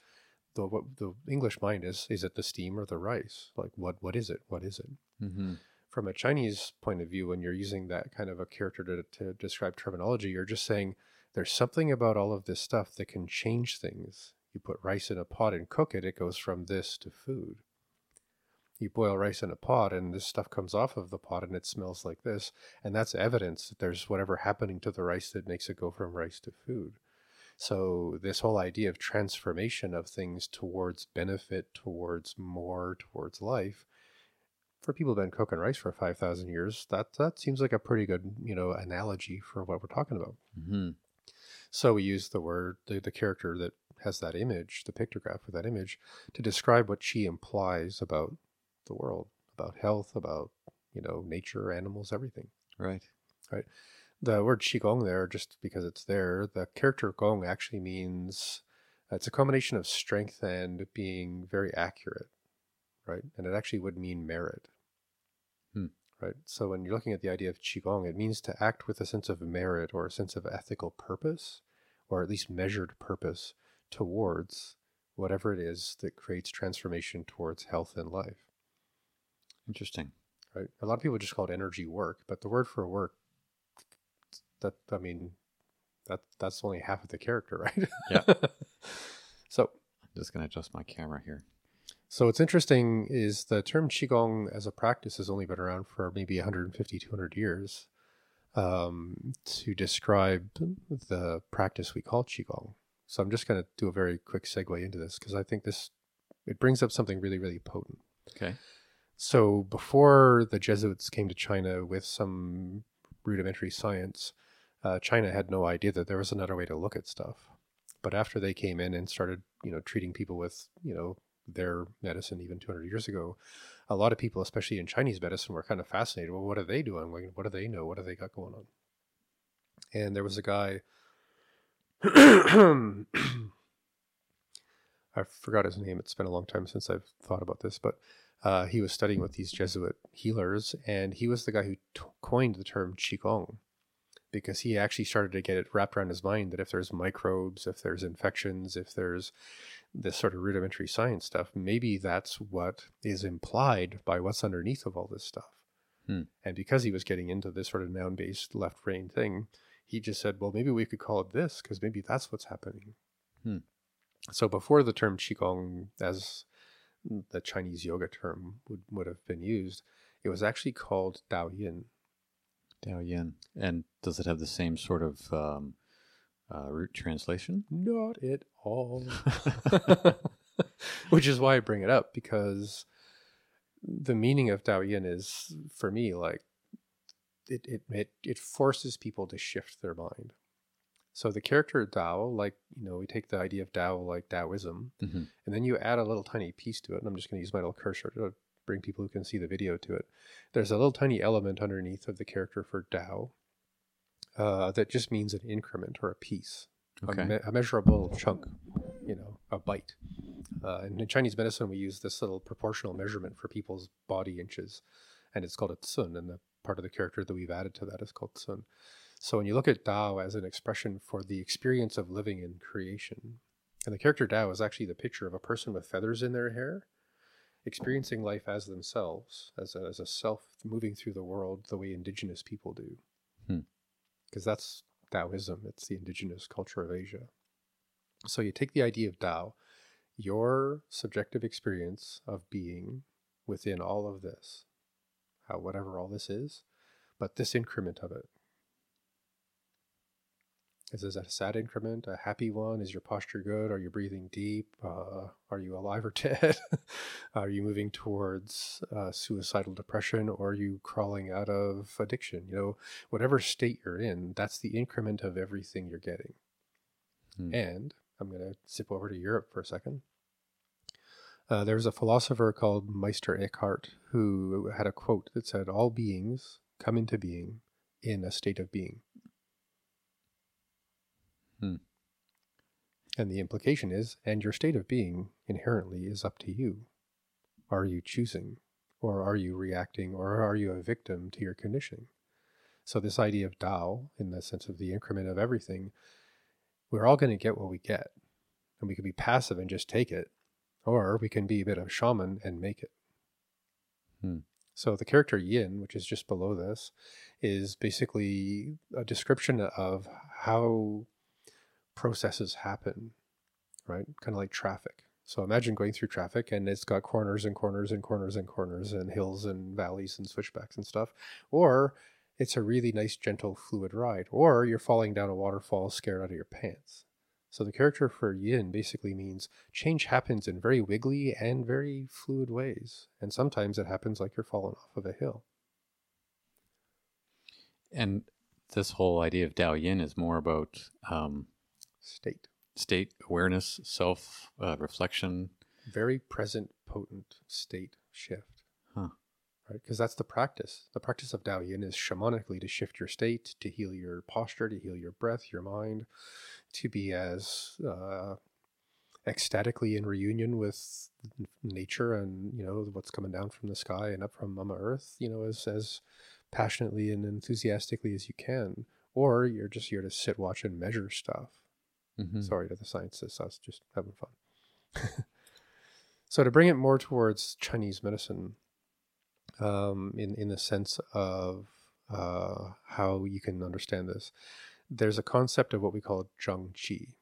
the what the English mind is is it the steam or the rice? Like what what is it? What is it? hmm From a Chinese point of view, when you're using that kind of a character to, to describe terminology, you're just saying there's something about all of this stuff that can change things. You put rice in a pot and cook it, it goes from this to food. You boil rice in a pot and this stuff comes off of the pot and it smells like this. And that's evidence that there's whatever happening to the rice that makes it go from rice to food. So, this whole idea of transformation of things towards benefit, towards more, towards life, for people who've been cooking rice for 5,000 years, that, that seems like a pretty good, you know, analogy for what we're talking about. hmm So we use the word, the, the character that has that image, the pictograph with that image, to describe what chi implies about the world, about health, about, you know, nature, animals, everything. Right. Right. The word qigong there, just because it's there, the character gong actually means uh, it's a combination of strength and being very accurate. right? And it actually would mean merit. Right. So when you're looking at the idea of qigong, it means to act with a sense of merit or a sense of ethical purpose, or at least measured purpose towards whatever it is that creates transformation towards health and life. Interesting. Right. A lot of people just call it energy work, but the word for work, that I mean, that that's only half of the character, (laughs) right? Yeah. so I'm just gonna adjust my camera here. So what's interesting is the term qigong as a practice has only been around for maybe 150, 200 years um, to describe the practice we call qigong. So I'm just going to do a very quick segue into this because I think this it brings up something really, really potent. Okay. So before the Jesuits came to China with some rudimentary science, uh, China had no idea that there was another way to look at stuff. But after they came in and started, you know, treating people with, you know, their medicine even 200 years ago, a lot of people, especially in Chinese medicine, were kind of fascinated. Well, what are they doing? What do they know? What do they got going on? And there was a guy. (coughs) I forgot his name. It's been a long time since I've thought about this, but uh, he was studying with these Jesuit healers, and he was the guy who t- coined the term qigong because he actually started to get it wrapped around his mind that if there's microbes, if there's infections, if there's this sort of rudimentary science stuff, maybe that's what is implied by what's underneath of all this stuff. Hmm. And because he was getting into this sort of noun based left brain thing, he just said, well, maybe we could call it this because maybe that's what's happening. Hmm. So before the term Qigong, as the Chinese yoga term would, would have been used, it was actually called Dao Yin. Dao Yin. And does it have the same sort of um, uh, root translation? Not at all. (laughs) (laughs) Which is why I bring it up because the meaning of Dao Yin is, for me, like it, it, it, it forces people to shift their mind. So the character Dao, like, you know, we take the idea of Dao like Taoism, hmm and then you add a little tiny piece to it. And I'm just going to use my little cursor to bring people who can see the video to it. There's a little tiny element underneath of the character for Dao uh, that just means an increment or a piece, Okay. a, me- a measurable chunk, you know, a bite. Uh, and in Chinese medicine, we use this little proportional measurement for people's body inches, and it's called a tsun. And the part of the character that we've added to that is called tsun. So when you look at Dao as an expression for the experience of living in creation, and the character Dao is actually the picture of a person with feathers in their hair, experiencing life as themselves, as a, as a self moving through the world the way indigenous people do. Hmm. Because that's Taoism, it's the indigenous culture of Asia. So you take the idea of Tao, your subjective experience of being within all of this, how whatever all this is, but this increment of it. Is this a sad increment, a happy one? Is your posture good? Are you breathing deep? Uh, are you alive or (laughs) dead? are you moving towards uh, suicidal depression or are you crawling out of addiction? You know, whatever state you're in, that's the increment of everything you're getting. Hmm. And I'm going to zip over to Europe for a second. Uh, there was a philosopher called Meister Eckhart who had a quote that said, All beings come into being in a state of being. Hmm. And the implication is, and your state of being inherently is up to you. Are you choosing? Or are you reacting? Or are you a victim to your conditioning? So, this idea of Tao, in the sense of the increment of everything, we're all going to get what we get. And we can be passive and just take it, or we can be a bit of shaman and make it. Hmm. So the character Yin, which is just below this, is basically a description of how processes happen, right? Kind of like traffic. So imagine going through traffic and it's got corners and corners and corners and corners and hills and valleys and switchbacks and stuff. Or it's a really nice, gentle, fluid ride. Or you're falling down a waterfall scared out of your pants. So the character for yin basically means change happens in very wiggly and very fluid ways. And sometimes it happens like you're falling off of a hill. And this whole idea of Dao Yin is more about um, State. state awareness, self uh, reflection. Very present, potent state shift. Huh. Right? Because that's the practice. The practice of Dao Yin is shamanically to shift your state, to heal your posture, to heal your breath, your mind, to be as uh, ecstatically in reunion with nature and you know what's coming down from the sky and up from Mama Earth, you know, as as passionately and enthusiastically as you can, or you're just here to sit, watch, and measure stuff. Mhm. Sorry to the scientists, I was just having fun. so to bring it more towards Chinese medicine, um, in in the sense of uh, how you can understand this, there's a concept of what we call zheng qi,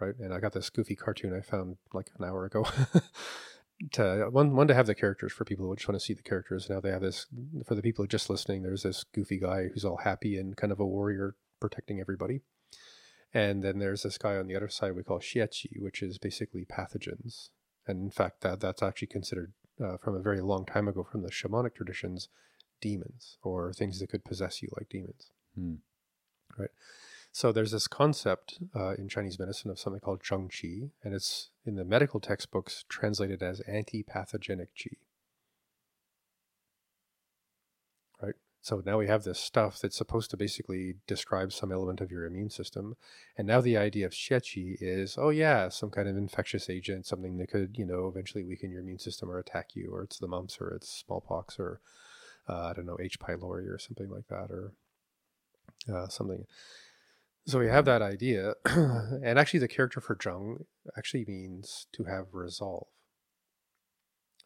right? And I got this goofy cartoon I found like an hour ago. (laughs) to one one to have the characters for people who just want to see the characters. Now they have this for the people just listening. There's this goofy guy who's all happy and kind of a warrior protecting everybody. And then there's this guy on the other side we call Xieqi, which is basically pathogens. And in fact, that that's actually considered uh, from a very long time ago from the shamanic traditions, demons or things that could possess you like demons. Hmm. Right. So there's this concept uh, in Chinese medicine of something called zheng qi, and it's in the medical textbooks translated as anti-pathogenic qi. Right. So now we have this stuff that's supposed to basically describe some element of your immune system, and now the idea of xieqi is, oh yeah, some kind of infectious agent, something that could, you know, eventually weaken your immune system or attack you, or it's the mumps, or it's smallpox, or uh, I don't know, H. pylori, or something like that, or uh, something. So we have that idea, (clears throat) and actually, the character for Zheng actually means to have resolve.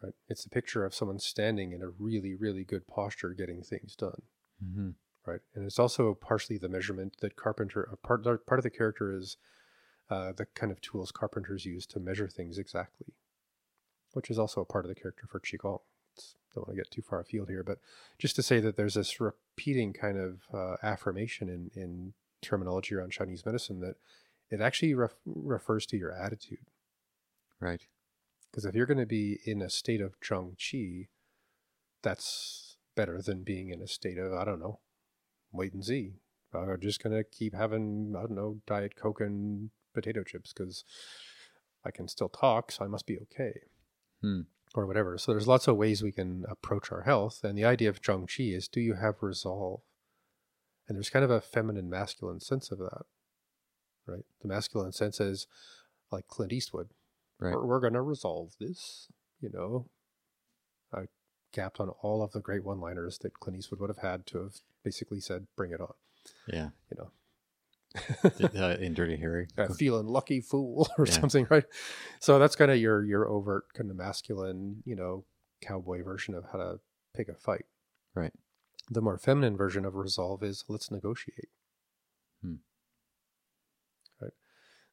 Right? It's a picture of someone standing in a really, really good posture, getting things done. Mhm. Right, and it's also partially the measurement that carpenter a part part of the character is uh, the kind of tools carpenters use to measure things exactly, which is also a part of the character for Qigong. It's, don't want to get too far afield here, but just to say that there's this repeating kind of uh, affirmation in in terminology around Chinese medicine that it actually ref- refers to your attitude. Right. Because if you're going to be in a state of zheng qi, that's better than being in a state of I don't know, wait and see. I'm just going to keep having I don't know diet coke and potato chips because I can still talk, so I must be okay. Hmm. Or whatever. So there's lots of ways we can approach our health, and the idea of zheng qi is: do you have resolve? And there's kind of a feminine masculine sense of that, right? The masculine sense is like Clint Eastwood. Right. We're, we're going to resolve this, you know. I gapped on all of the great one-liners that Clint Eastwood would have had to have basically said, "Bring it on," Yeah. you know. (laughs) uh, in Dirty Harry. uh, feeling lucky fool (laughs) or Yeah. something, right? So that's kind of your your overt kind of masculine, you know, cowboy version of how to pick a fight. Right. The more feminine version of resolve is let's negotiate. Hmm.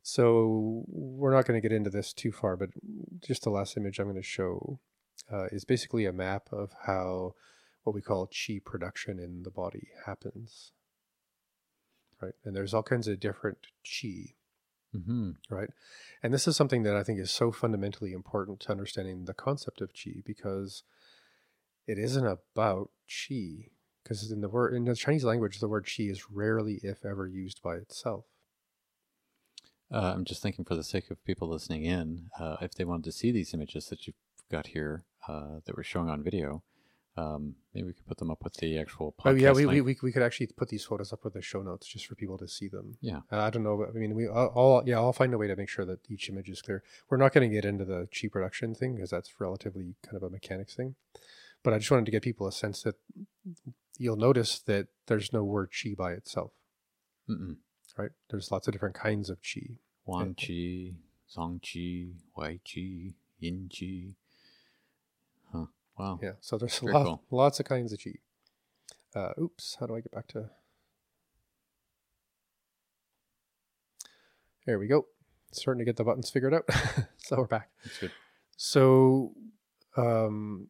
So we're not going to get into this too far, but just the last image I'm going to show uh, is basically a map of how what we call chi production in the body happens. Right. And there's all kinds of different chi hmm right? And this is something that I think is so fundamentally important to understanding the concept of chi because it isn't about chi. Because in the word in the Chinese language, the word chi is rarely, if ever, used by itself. Uh, I'm just thinking, for the sake of people listening in, uh, if they wanted to see these images that you've got here uh, that we're showing on video, um, maybe we could put them up with the actual podcast. Oh yeah, we, we, we we could actually put these photos up with the show notes just for people to see them. Yeah. Uh, I don't know. I mean, we all, yeah. I'll find a way to make sure that each image is clear. We're not going to get into the chi production thing because that's relatively kind of a mechanics thing. But I just wanted to get people a sense that you'll notice that there's no word chi by itself, Mm-mm. Right? There's lots of different kinds of chi. Wan Qi, Zong Qi, Wai Qi, Yin Qi. Huh. Wow. Yeah. So there's (laughs) lot, cool. lots of kinds of chi. Uh, oops. How do I get back to? There we go. Starting to get the buttons figured out. (laughs) so we're back. That's good. So, um,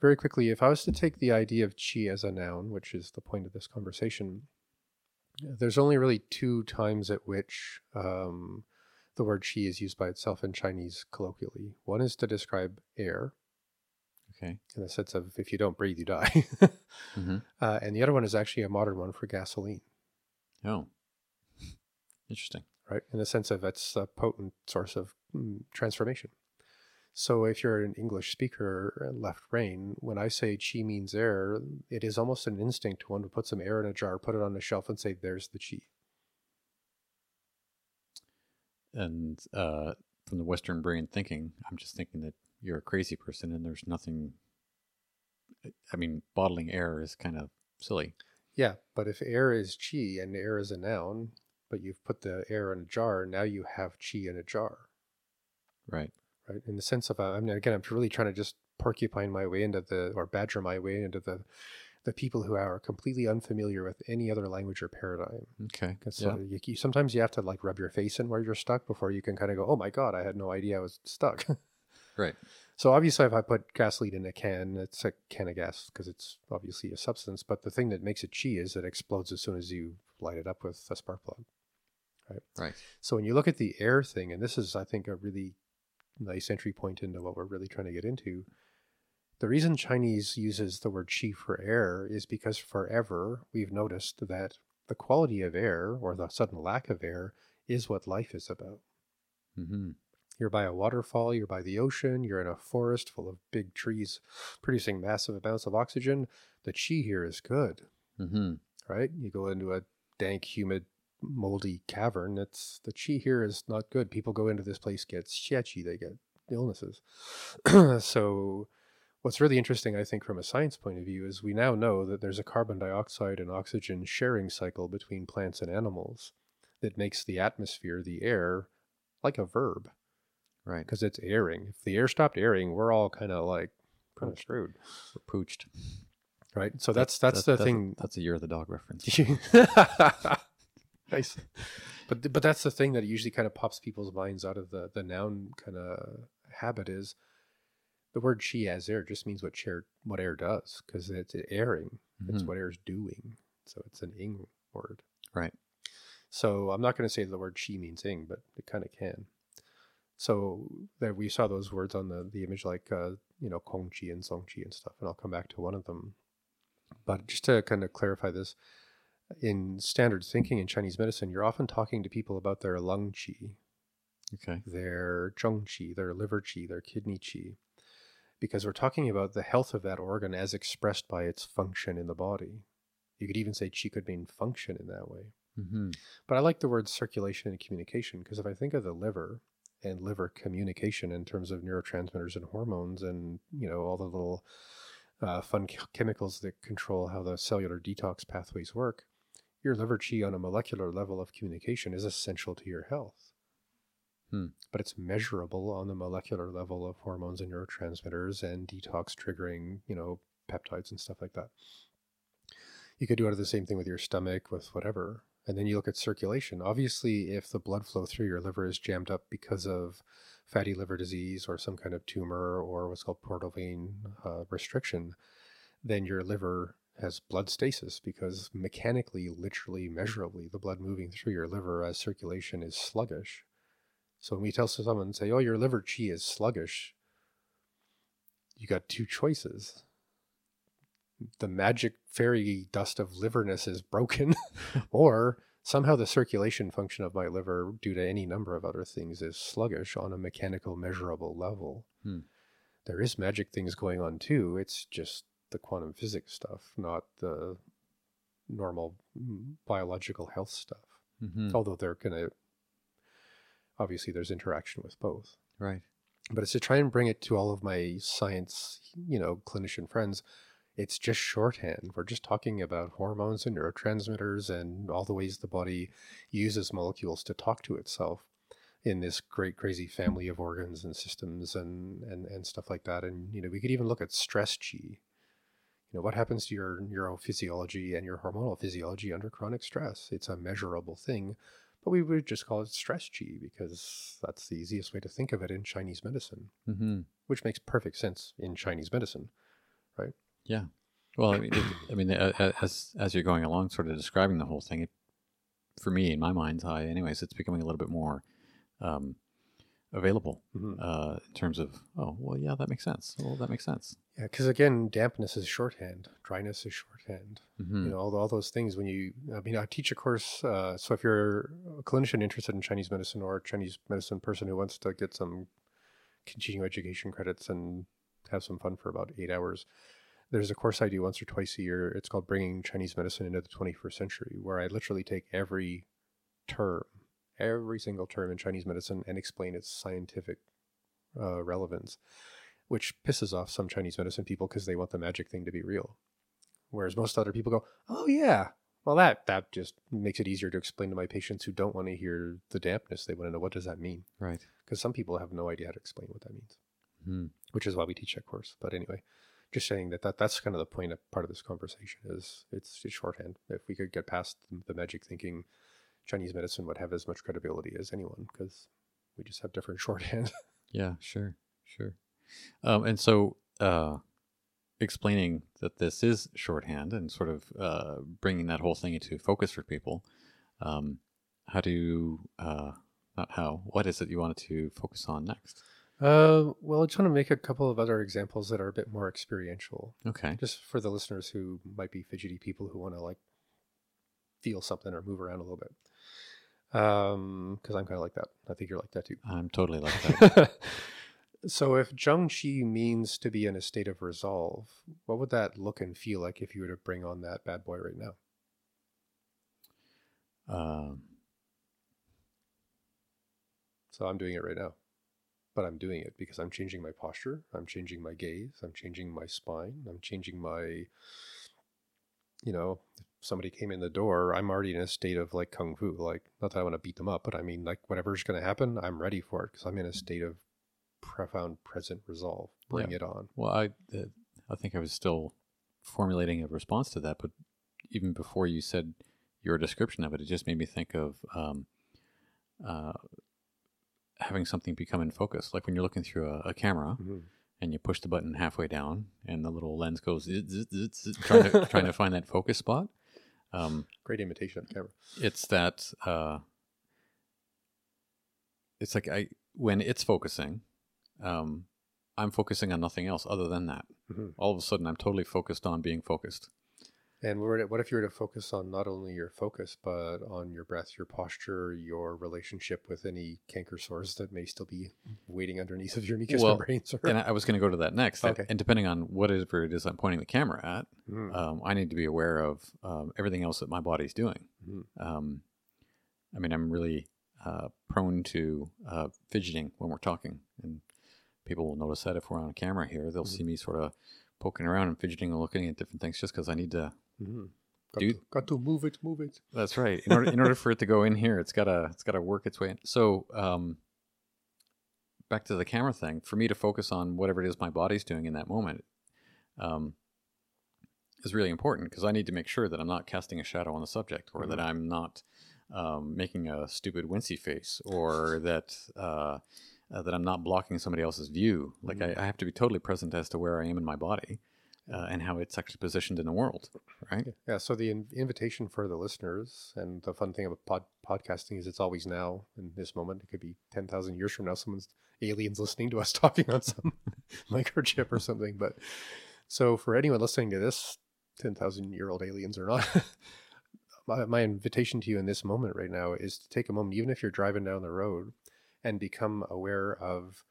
very quickly, if I was to take the idea of chi as a noun, which is the point of this conversation, there's only really two times at which um, the word chi is used by itself in Chinese colloquially. One is to describe air, Okay. in the sense of if you don't breathe, you die. hmm (laughs) uh, and the other one is actually a modern one for gasoline, Oh. (laughs) Interesting. right? In the sense of it's a potent source of mm, transformation. So if you're an English speaker, uh, left brain, when I say chi means air, it is almost an instinct to want to put some air in a jar, put it on a shelf, and say, "There's the chi." and uh, from the Western brain thinking, I'm just thinking that you're a crazy person, and there's nothing. I mean, bottling air is kind of silly. Yeah, but if air is chi and air is a noun, but you've put the air in a jar, now you have chi in a jar, Right. Right? In the sense of, uh, I mean, again, I'm really trying to just porcupine my way into the, or badger my way into the, the people who are completely unfamiliar with any other language or paradigm. Okay. Because Yeah. you, you, sometimes you have to like rub your face in where you're stuck before you can kind of go, oh my God, I had no idea I was stuck. Right. (laughs) So obviously, if I put gasoline in a can, it's a can of gas because it's obviously a substance. But the thing that makes it chi is it explodes as soon as you light it up with a spark plug. Right. Right. So when you look at the air thing, and this is, I think, a really nice entry point into what we're really trying to get into. The reason Chinese uses the word chi for air is because forever we've noticed that the quality of air or the sudden lack of air is what life is about. Mm-hmm. You're by a waterfall, you're by the ocean, you're in a forest full of big trees producing massive amounts of oxygen. The chi here is good, Mm-hmm. right? You go into a dank, humid, moldy cavern, it's the chi here is not good. People go into this place get sketchy, they get illnesses. (clears throat) so what's really interesting, I think, from a science point of view, is we now know that there's a carbon dioxide and oxygen sharing cycle between plants and animals that makes the atmosphere, the air, like a verb Right. because it's airing. If the air stopped airing, we're all kind of like kind of screwed, We're pooched. right? So that's that's, the thing. That's a year of the dog reference. (laughs) (laughs) nice, (laughs) but but that's the thing that usually kind of pops people's minds out of the the noun kind of habit is the word chi as air just means what chair what air does because it's airing. It's Mhm. what is doing. So it's an ing word. Right. So I'm not going to say the word chi means ing, but it kind of can. So that we saw those words on the, the image like, uh, you know, kong chi and song chi and stuff. And I'll come back to one of them. But just to kind of clarify this, in standard thinking in Chinese medicine, you're often talking to people about their lung qi, Okay. their zhong qi, their liver qi, their kidney qi, because we're talking about the health of that organ as expressed by its function in the body. You could even say qi could mean function in that way. Mm-hmm. But I like the words circulation and communication because if I think of the liver and liver communication in terms of neurotransmitters and hormones and you know all the little uh, fun ch- chemicals that control how the cellular detox pathways work, your liver chi on a molecular level of communication is essential to your health. Hmm. But it's measurable on the molecular level of hormones and neurotransmitters and detox triggering, you know, peptides and stuff like that. You could do it the same thing with your stomach, with whatever. And then you look at circulation. Obviously, if the blood flow through your liver is jammed up because of fatty liver disease or some kind of tumor or what's called portal vein uh, restriction, then your liver has blood stasis because mechanically, literally, measurably, the blood moving through your liver as circulation is sluggish. So when we tell someone, say, oh, your liver chi is sluggish, you got two choices. The magic fairy dust of liverness is broken, (laughs) or somehow the circulation function of my liver, due to any number of other things, is sluggish on a mechanical, measurable level. Hmm. There is magic things going on too. It's just the quantum physics stuff, not the normal mm, biological health stuff. Mm-hmm. Although they're going to, obviously, there's interaction with both Right. but it's to try and bring it to all of my science, you know, clinician friends. It's just shorthand. We're just talking about hormones and neurotransmitters and all the ways the body uses molecules to talk to itself in this great crazy family of organs and systems and and, and stuff like that. And you know, we could even look at stress chi. You know, what happens to your neurophysiology and your hormonal physiology under chronic stress? It's a measurable thing, but we would just call it stress chi because that's the easiest way to think of it in Chinese medicine Mm-hmm. which makes perfect sense in Chinese medicine. Right yeah. Well, I mean, it, I mean, as as you're going along, sort of describing the whole thing, it, for me, in my mind's eye, anyways, it's becoming a little bit more um, available Mhm. uh, in terms of, oh, well, yeah, that makes sense. Well, that makes sense. Yeah, because again, dampness is shorthand, dryness is shorthand. Mm-hmm. You know, all, all those things. When you, I mean, I teach a course. Uh, so if you're a clinician interested in Chinese medicine or a Chinese medicine person who wants to get some continuing education credits and have some fun for about eight hours, there's a course I do once or twice a year. It's called Bringing Chinese Medicine into the 21st Century, where I literally take every term every single term in Chinese medicine and explain its scientific uh, relevance, which pisses off some Chinese medicine people because they want the magic thing to be real. Whereas most other people go, "Oh yeah, well that that just makes it easier to explain to my patients who don't want to hear the dampness. They want to know what does that mean Right. because some people have no idea how to explain what that means, Hmm. which is why we teach that course. But anyway, just saying that, that that's kind of the point of part of this conversation is it's just shorthand. If we could get past the magic thinking, Chinese medicine would have as much credibility as anyone because we just have different (laughs) shorthand. Yeah, sure, sure. Um, and so, uh, explaining that this is shorthand and sort of uh, bringing that whole thing into focus for people, um, how do you, uh, not how, what is it you wanted to focus on next? uh, well, I just want to make a couple of other examples that are a bit more experiential, Okay. just for the listeners who might be fidgety people who want to like feel something or move around a little bit. Um, because I'm kind of like that. I think you're like that too. I'm totally like that. (laughs) so if Zhengqi means to be in a state of resolve, what would that look and feel like if you were to bring on that bad boy right now? um, So I'm doing it right now. But I'm doing it because I'm changing my posture, I'm changing my gaze, I'm changing my spine, I'm changing my you know, somebody came in the door, I'm already in a state of like kung fu, like not that I want to beat them up, but I mean like whatever's going to happen, I'm ready for it because I'm in a state of profound present resolve. Bring Yeah. it on. well, I, uh, I think I was still formulating a response to that, but even before you said your description of it, it just made me think of um, uh, having something become in focus. Like when you're looking through a, a camera Mhm. and you push the button halfway down, and the little lens goes zzz, zzz, zzz, trying to trying to (laughs) find that focus spot. Um, Great imitation of the camera. it's that uh, it's like I when it's focusing, um, I'm focusing on nothing else other than that. Mhm. All of a sudden, I'm totally focused on being focused. And what if you were to focus on not only your focus, but on your breath, your posture, your relationship with any canker sores that may still be waiting underneath of your mucous Well, membranes? (laughs) Or, And I was going to go to that next. Okay. And depending on whatever it is I'm pointing the camera at, Mhm. um, I need to be aware of um, everything else that my body's doing. Mhm. Um, I mean, I'm really uh, prone to uh, fidgeting when we're talking, and people will notice that if we're on camera here, they'll Mhm. see me sort of poking around and fidgeting and looking at different things just because I need to. Mhm. Got, Dude. to, got to move it, move it. That's right. In order, in order for it to go in here, it's gotta it's gotta work its way in. So, um, back to the camera thing. For me to focus on whatever it is my body's doing in that moment, um, is really important because I need to make sure that I'm not casting a shadow on the subject, or that I'm not um, making a stupid wincy face, or that uh, uh, that I'm not blocking somebody else's view. Like I, I have to be totally present as to where I am in my body. Uh, and how it's actually positioned in the world, right? Yeah. So the in- invitation for the listeners, and the fun thing about pod- podcasting is it's always now in this moment. It could be ten thousand years from now. Someone's aliens listening to us (laughs) talking on some (laughs) microchip or something. But so for anyone listening to this, ten thousand year old aliens or not. (laughs) My, my invitation to you in this moment right now is to take a moment, even if you're driving down the road, and become aware of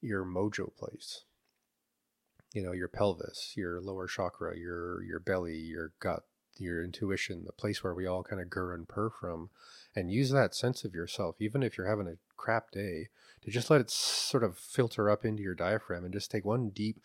your mojo place you know your pelvis your lower chakra your your belly your gut your intuition the place where we all kind of grr and purr from and use that sense of yourself even if you're having a crap day to just let it sort of filter up into your diaphragm and just take one deep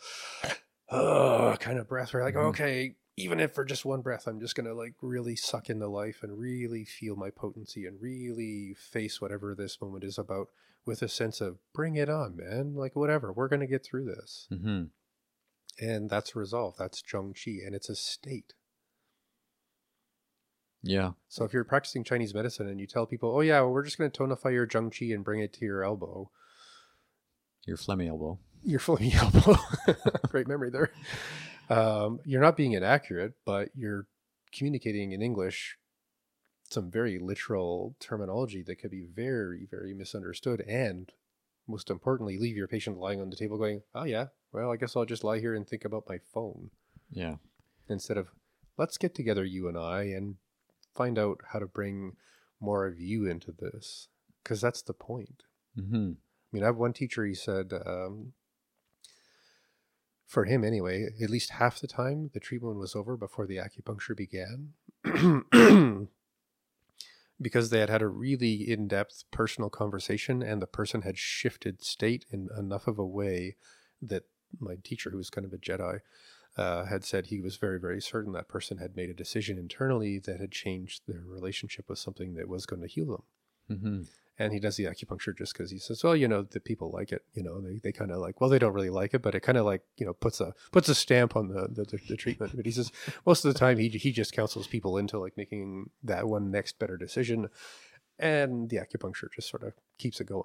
(sighs) uh, kind of breath where you're like Mhm. okay even if for just one breath i'm just gonna like really suck into life and really feel my potency and really face whatever this moment is about with a sense of bring it on man like whatever we're gonna get through this Mm-hmm. And that's resolve. That's Zhengqi, and it's a state. Yeah. So if you're practicing Chinese medicine and you tell people, "Oh yeah, well, we're just going to tonify your Zhengqi and bring it to your elbow," Your phlegmy elbow. your flaming (laughs) elbow. Great memory there. Um, you're not being inaccurate, but you're communicating in English some very literal terminology that could be very, very misunderstood, and most importantly, leave your patient lying on the table going, "Oh yeah, well, I guess I'll just lie here and think about my phone." Yeah. instead of let's get together you and i and find out how to bring more of you into this because that's the point Mm-hmm. i mean i have one teacher he said um, for him anyway at least half the time the treatment was over before the acupuncture began because they had had a really in-depth personal conversation and the person had shifted state in enough of a way that my teacher who was kind of a jedi uh, had said he was very very certain that person had made a decision internally that had changed their relationship with something that was going to heal them Mm-hmm. And he does the acupuncture just because he says well you know the people like it you know they, they kind of like well they don't really like it but it kind of like you know puts a puts a stamp on the, the the the treatment. But he says (laughs) most of the time he he just counsels people into like making that one next better decision and the acupuncture just sort of keeps it going.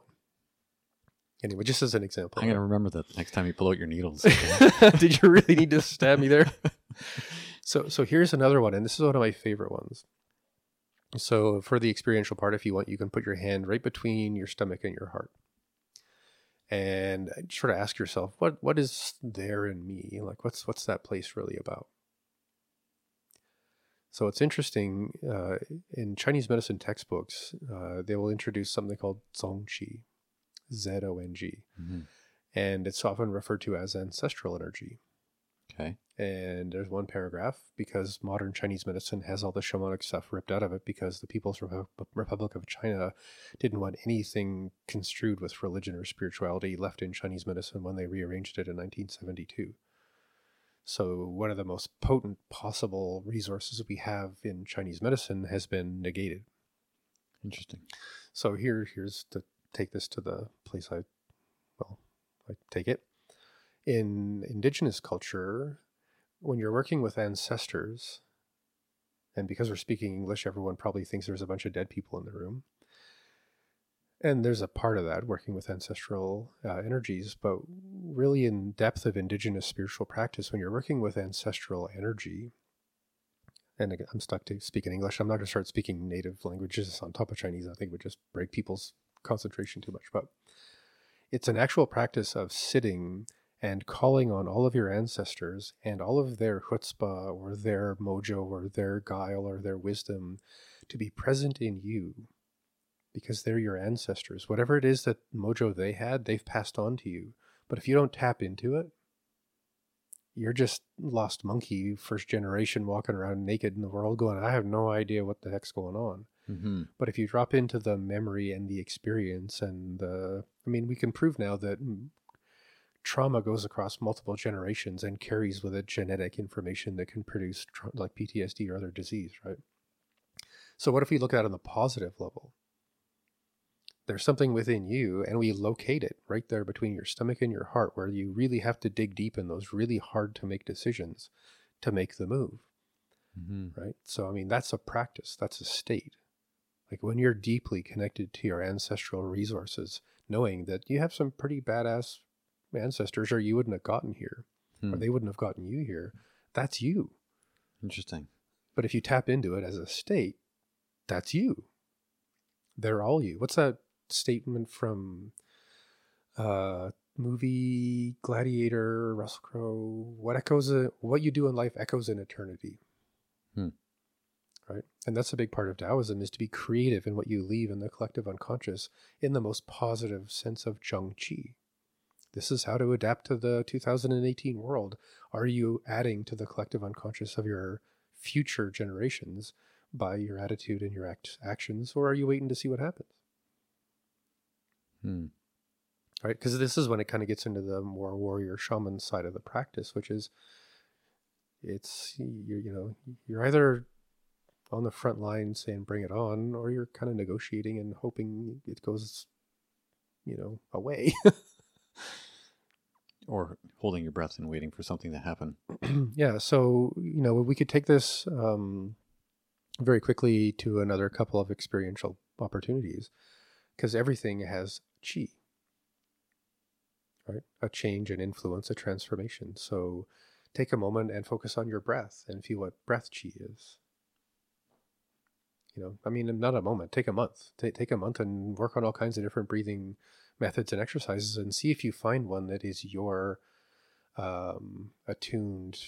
Anyway just as an example. I'm gonna remember that the next time you pull out your needles. (laughs) did you really need to stab me there? (laughs) So so here's another one and this is one of my favorite ones so for the experiential part if you want you can put your hand right between your stomach and your heart. And sort of ask yourself what what is there in me? Like what's what's that place really about? So it's interesting uh, in chinese medicine textbooks uh, they will introduce something called zongqi z-o-n-g Mhm. and it's often referred to as ancestral energy Okay. and there's one paragraph because modern Chinese medicine has all the shamanic stuff ripped out of it because the People's Repu- Republic of China didn't want anything construed with religion or spirituality left in Chinese medicine when they rearranged it in 1972. So, one of the most potent possible resources we have in Chinese medicine has been negated. Interesting. So here, here's to take this to the place I, well, I take it. In indigenous culture, when you're working with ancestors, and because we're speaking English, everyone probably thinks there's a bunch of dead people in the room. And there's a part of that working with ancestral uh, energies, but really in depth of indigenous spiritual practice, when you're working with ancestral energy, and I'm stuck to speaking English. I'm not going to start speaking native languages on top of Chinese. I think would just break people's concentration too much. But it's an actual practice of sitting and calling on all of your ancestors and all of their chutzpah or their mojo or their guile or their wisdom to be present in you because they're your ancestors. Whatever it is that mojo they had, they've passed on to you. But if you don't tap into it, you're just lost monkey, first generation, walking around naked in the world, going, I have no idea what the heck's going on. Mm-hmm. But if you drop into the memory and the experience, and the, I mean, we can prove now that trauma goes across multiple generations and carries with it genetic information that can produce tra- like PTSD or other disease, right? So, what if we look at it on the positive level? There's something within you, and we locate it right there between your stomach and your heart, where you really have to dig deep in those really hard to make decisions to make the move Mm-hmm. right? So, I mean, that's a practice, that's a state. Like when you're deeply connected to your ancestral resources, knowing that you have some pretty badass ancestors, or you wouldn't have gotten here, or Hmm. they wouldn't have gotten you here, that's you. Interesting. But if you tap into it as a state, that's you. They're all you. What's that statement from uh movie Gladiator, Russell Crowe? What echoes a, what you do in life echoes in eternity. Hmm. Right? And that's a big part of Taoism is to be creative in what you leave in the collective unconscious in the most positive sense of Zheng Qi. This is how to adapt to the 2018 world. Are you adding to the collective unconscious of your future generations by your attitude and your act- actions, or are you waiting to see what happens? Hmm. Right? Because this is when it kind of gets into the more warrior shaman side of the practice, which is it's you you know you're either on the front line saying bring it on, or you're kind of negotiating and hoping it goes, you know, away. (laughs) Or holding your breath and waiting for something to happen. (clears throat) yeah so you know we could take this um, very quickly to another couple of experiential opportunities because everything has chi right? A change an influence a transformation. So take a moment and focus on your breath and feel what breath chi is. You know i mean not a moment take a month. Ta take a month and work on all kinds of different breathing methods and exercises and see if you find one that is your um, attuned,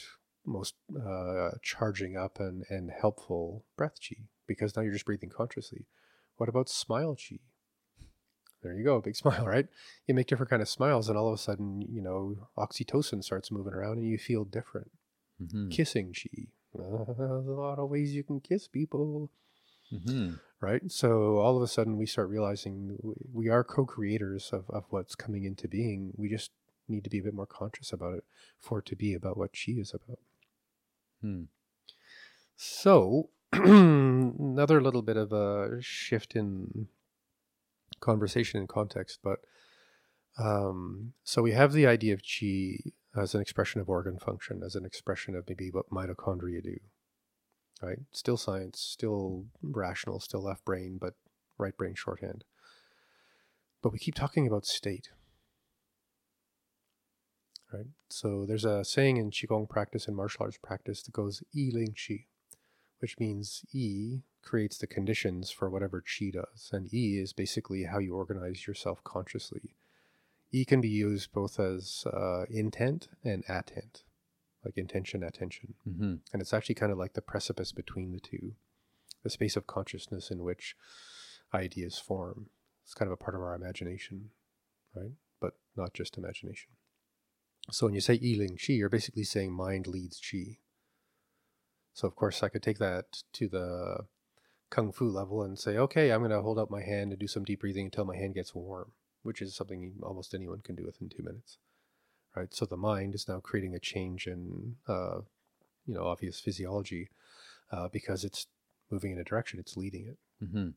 most uh, charging up and, and helpful breath chi because now you're just breathing consciously. What about smile chi? There you go, big (laughs) smile, right? You make different kind of smiles, and all of a sudden, you know, oxytocin starts moving around, and you feel different. Mm-hmm. Kissing chi. Uh, (laughs) there's a lot of ways you can kiss people, Mm-hmm. Right? So all of a sudden we start realizing we are co-creators of, of what's coming into being. We just need to be a bit more conscious about it for it to be about what chi is about. Hmm. So (clears throat) another little bit of a shift in conversation and context, but um, so we have the idea of chi as an expression of organ function, as an expression of maybe what mitochondria do, right? Still science, still rational, still left brain, but right brain shorthand. But we keep talking about state, right? So there's a saying in Qigong practice and martial arts practice that goes Yi Ling Qi, which means Yi creates the conditions for whatever Qi does. And Yi is basically how you organize yourself consciously. Yi can be used both as uh, intent and attent, like intention, attention. Mm-hmm. And it's actually kind of like the precipice between the two, the space of consciousness in which ideas form. It's kind of a part of our imagination, right? But not just imagination. So when you say Yi Ling Qi, you're basically saying mind leads Qi. So of course I could take that to the kung fu level and say, okay, I'm going to hold out my hand and do some deep breathing until my hand gets warm, which is something almost anyone can do within two minutes, right? So the mind is now creating a change in, uh, you know, obvious physiology uh, because it's moving in a direction, it's leading it. Mm-hmm.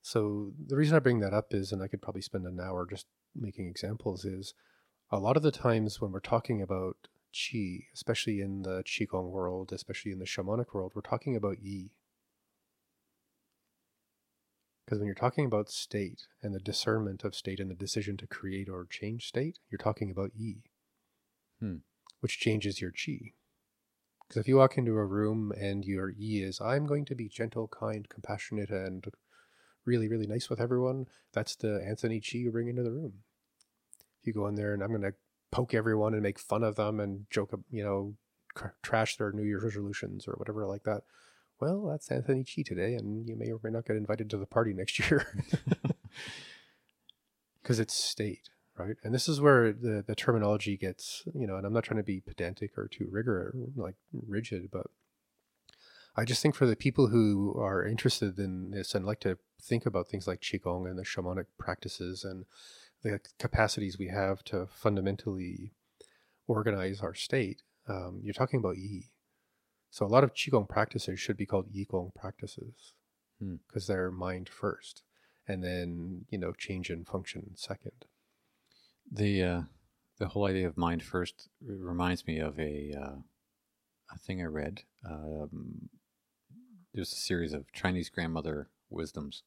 So the reason I bring that up is, and I could probably spend an hour just making examples, is a lot of the times when we're talking about qi, especially in the qigong world, especially in the shamanic world, we're talking about yi. Because when you're talking about state and the discernment of state and the decision to create or change state, you're talking about yi, Hmm. which changes your chi. Because if you walk into a room and your yi is, I'm going to be gentle, kind, compassionate, and really, really nice with everyone, that's the Anthony Chi you bring into the room. If you go in there and I'm going to poke everyone and make fun of them and joke, you know, cr- trash their New Year's resolutions or whatever like that. Well, that's Anthony Chi today, and you may or may not get invited to the party next (laughs) year (laughs) (laughs) because it's state, right? And this is where the the terminology gets, you know, and I'm not trying to be pedantic or too rigorous, like rigid, but I just think for the people who are interested in this and like to think about things like qigong and the shamanic practices and the capacities we have to fundamentally organize our state, um, you're talking about yi. So a lot of qigong practices should be called yigong practices Hmm. because they're mind first, and then you know change in function second. The uh, the whole idea of mind first reminds me of a uh, a thing I read. Um, there's a series of Chinese grandmother wisdoms,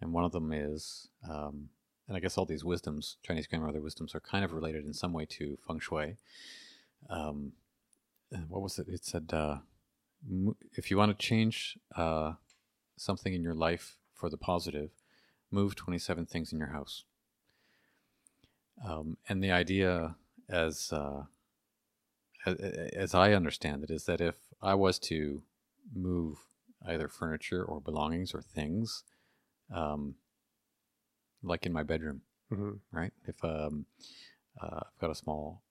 and one of them is, um, and I guess all these wisdoms, Chinese grandmother wisdoms, are kind of related in some way to feng shui. Um, what was it? It said, uh, if you want to change uh, something in your life for the positive, move 27 things in your house. Um, and the idea, as, uh, as as I understand it, is that if I was to move either furniture or belongings or things, um, like in my bedroom, hmm right? If um, uh, I've got a small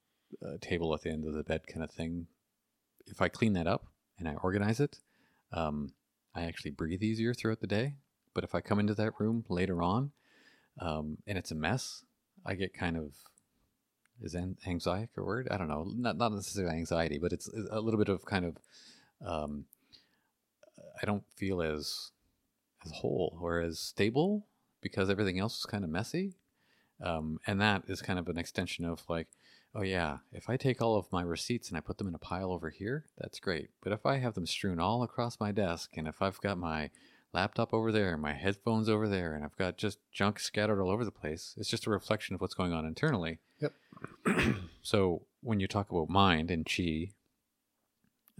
uh, table at the end of the bed kind of thing, if I clean that up and I organize it, um, I actually breathe easier throughout the day. But if I come into that room later on um, and it's a mess, I get kind of is an- anxiety a word? I don't know, not not necessarily anxiety, but it's a little bit of kind of um, I don't feel as as whole or as stable because everything else is kind of messy. Um, and that is kind of an extension of like, oh yeah, if I take all of my receipts and I put them in a pile over here, that's great. But if I have them strewn all across my desk, and if I've got my laptop over there, my headphones over there, and I've got just junk scattered all over the place, it's just a reflection of what's going on internally. Yep. (clears throat) So when you talk about mind and chi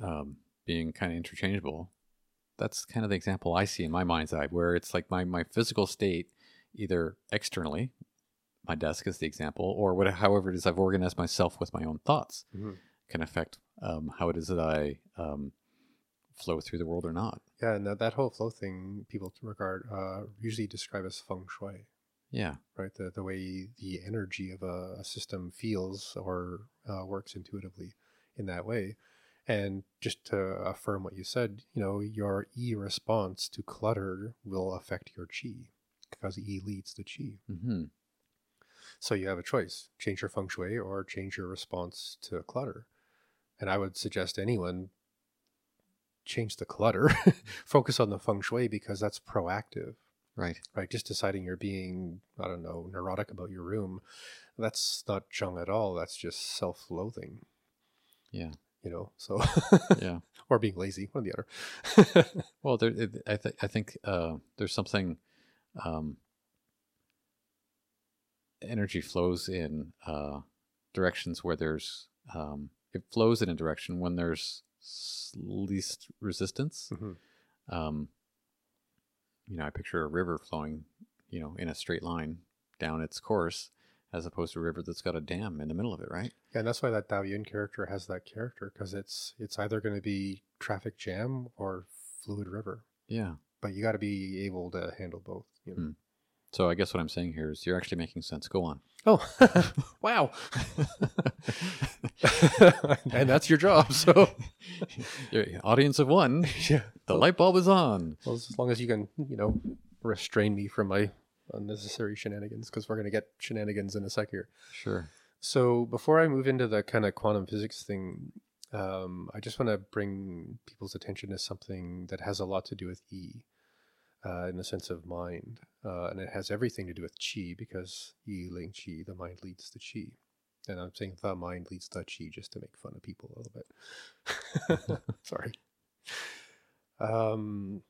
um, being kind of interchangeable, that's kind of the example I see in my mind's eye, where it's like my, my physical state, either externally, my desk is the example, or what, however it is I've organized myself with my own thoughts, Mhm. can affect um, how it is that I um, flow through the world or not. Yeah, and that, that whole flow thing people regard uh, usually describe as feng shui. Yeah. right? The, the way the energy of a, a system feels or uh, works intuitively in that way. And just to affirm what you said, you know, your E response to clutter will affect your chi because E leads the chi. Mm-hmm. So you have a choice change your feng shui or change your response to clutter. And I would suggest anyone change the clutter, (laughs) focus on the feng shui because that's proactive, Right. right? Just deciding you're being, I don't know, neurotic about your room. That's not chung at all. That's just self loathing, Yeah. you know? So, Yeah. (laughs) or being lazy, one or the other. (laughs) Well, there, it, I, th- I think uh, there's something. Um, energy flows in uh, directions where there's. Um, it flows in a direction when there's least resistance. Mhm. Um, you know, I picture a river flowing, you know, in a straight line down its course, as opposed to a river that's got a dam in the middle of it, right? Yeah, and that's why that Dao Yun character has that character because it's it's either going to be traffic jam or fluid river, Yeah. but you got to be able to handle both. You know? Hmm. So I guess what I'm saying here is you're actually making sense. Go on. Oh, (laughs) (laughs) wow! (laughs) and that's your job. So Your audience of one, yeah, the light bulb is on. well, as long as you can, you know, restrain me from my unnecessary shenanigans, because we're going to get shenanigans in a sec here. Sure. So before I move into the kind of quantum physics thing, um, I just want to bring people's attention to something that has a lot to do with E, uh, in the sense of mind, uh, and it has everything to do with Qi because Yi Ling Qi, the mind leads the Qi, and I'm saying the mind leads the Qi just to make fun of people a little bit. (laughs) (laughs) Sorry. Um,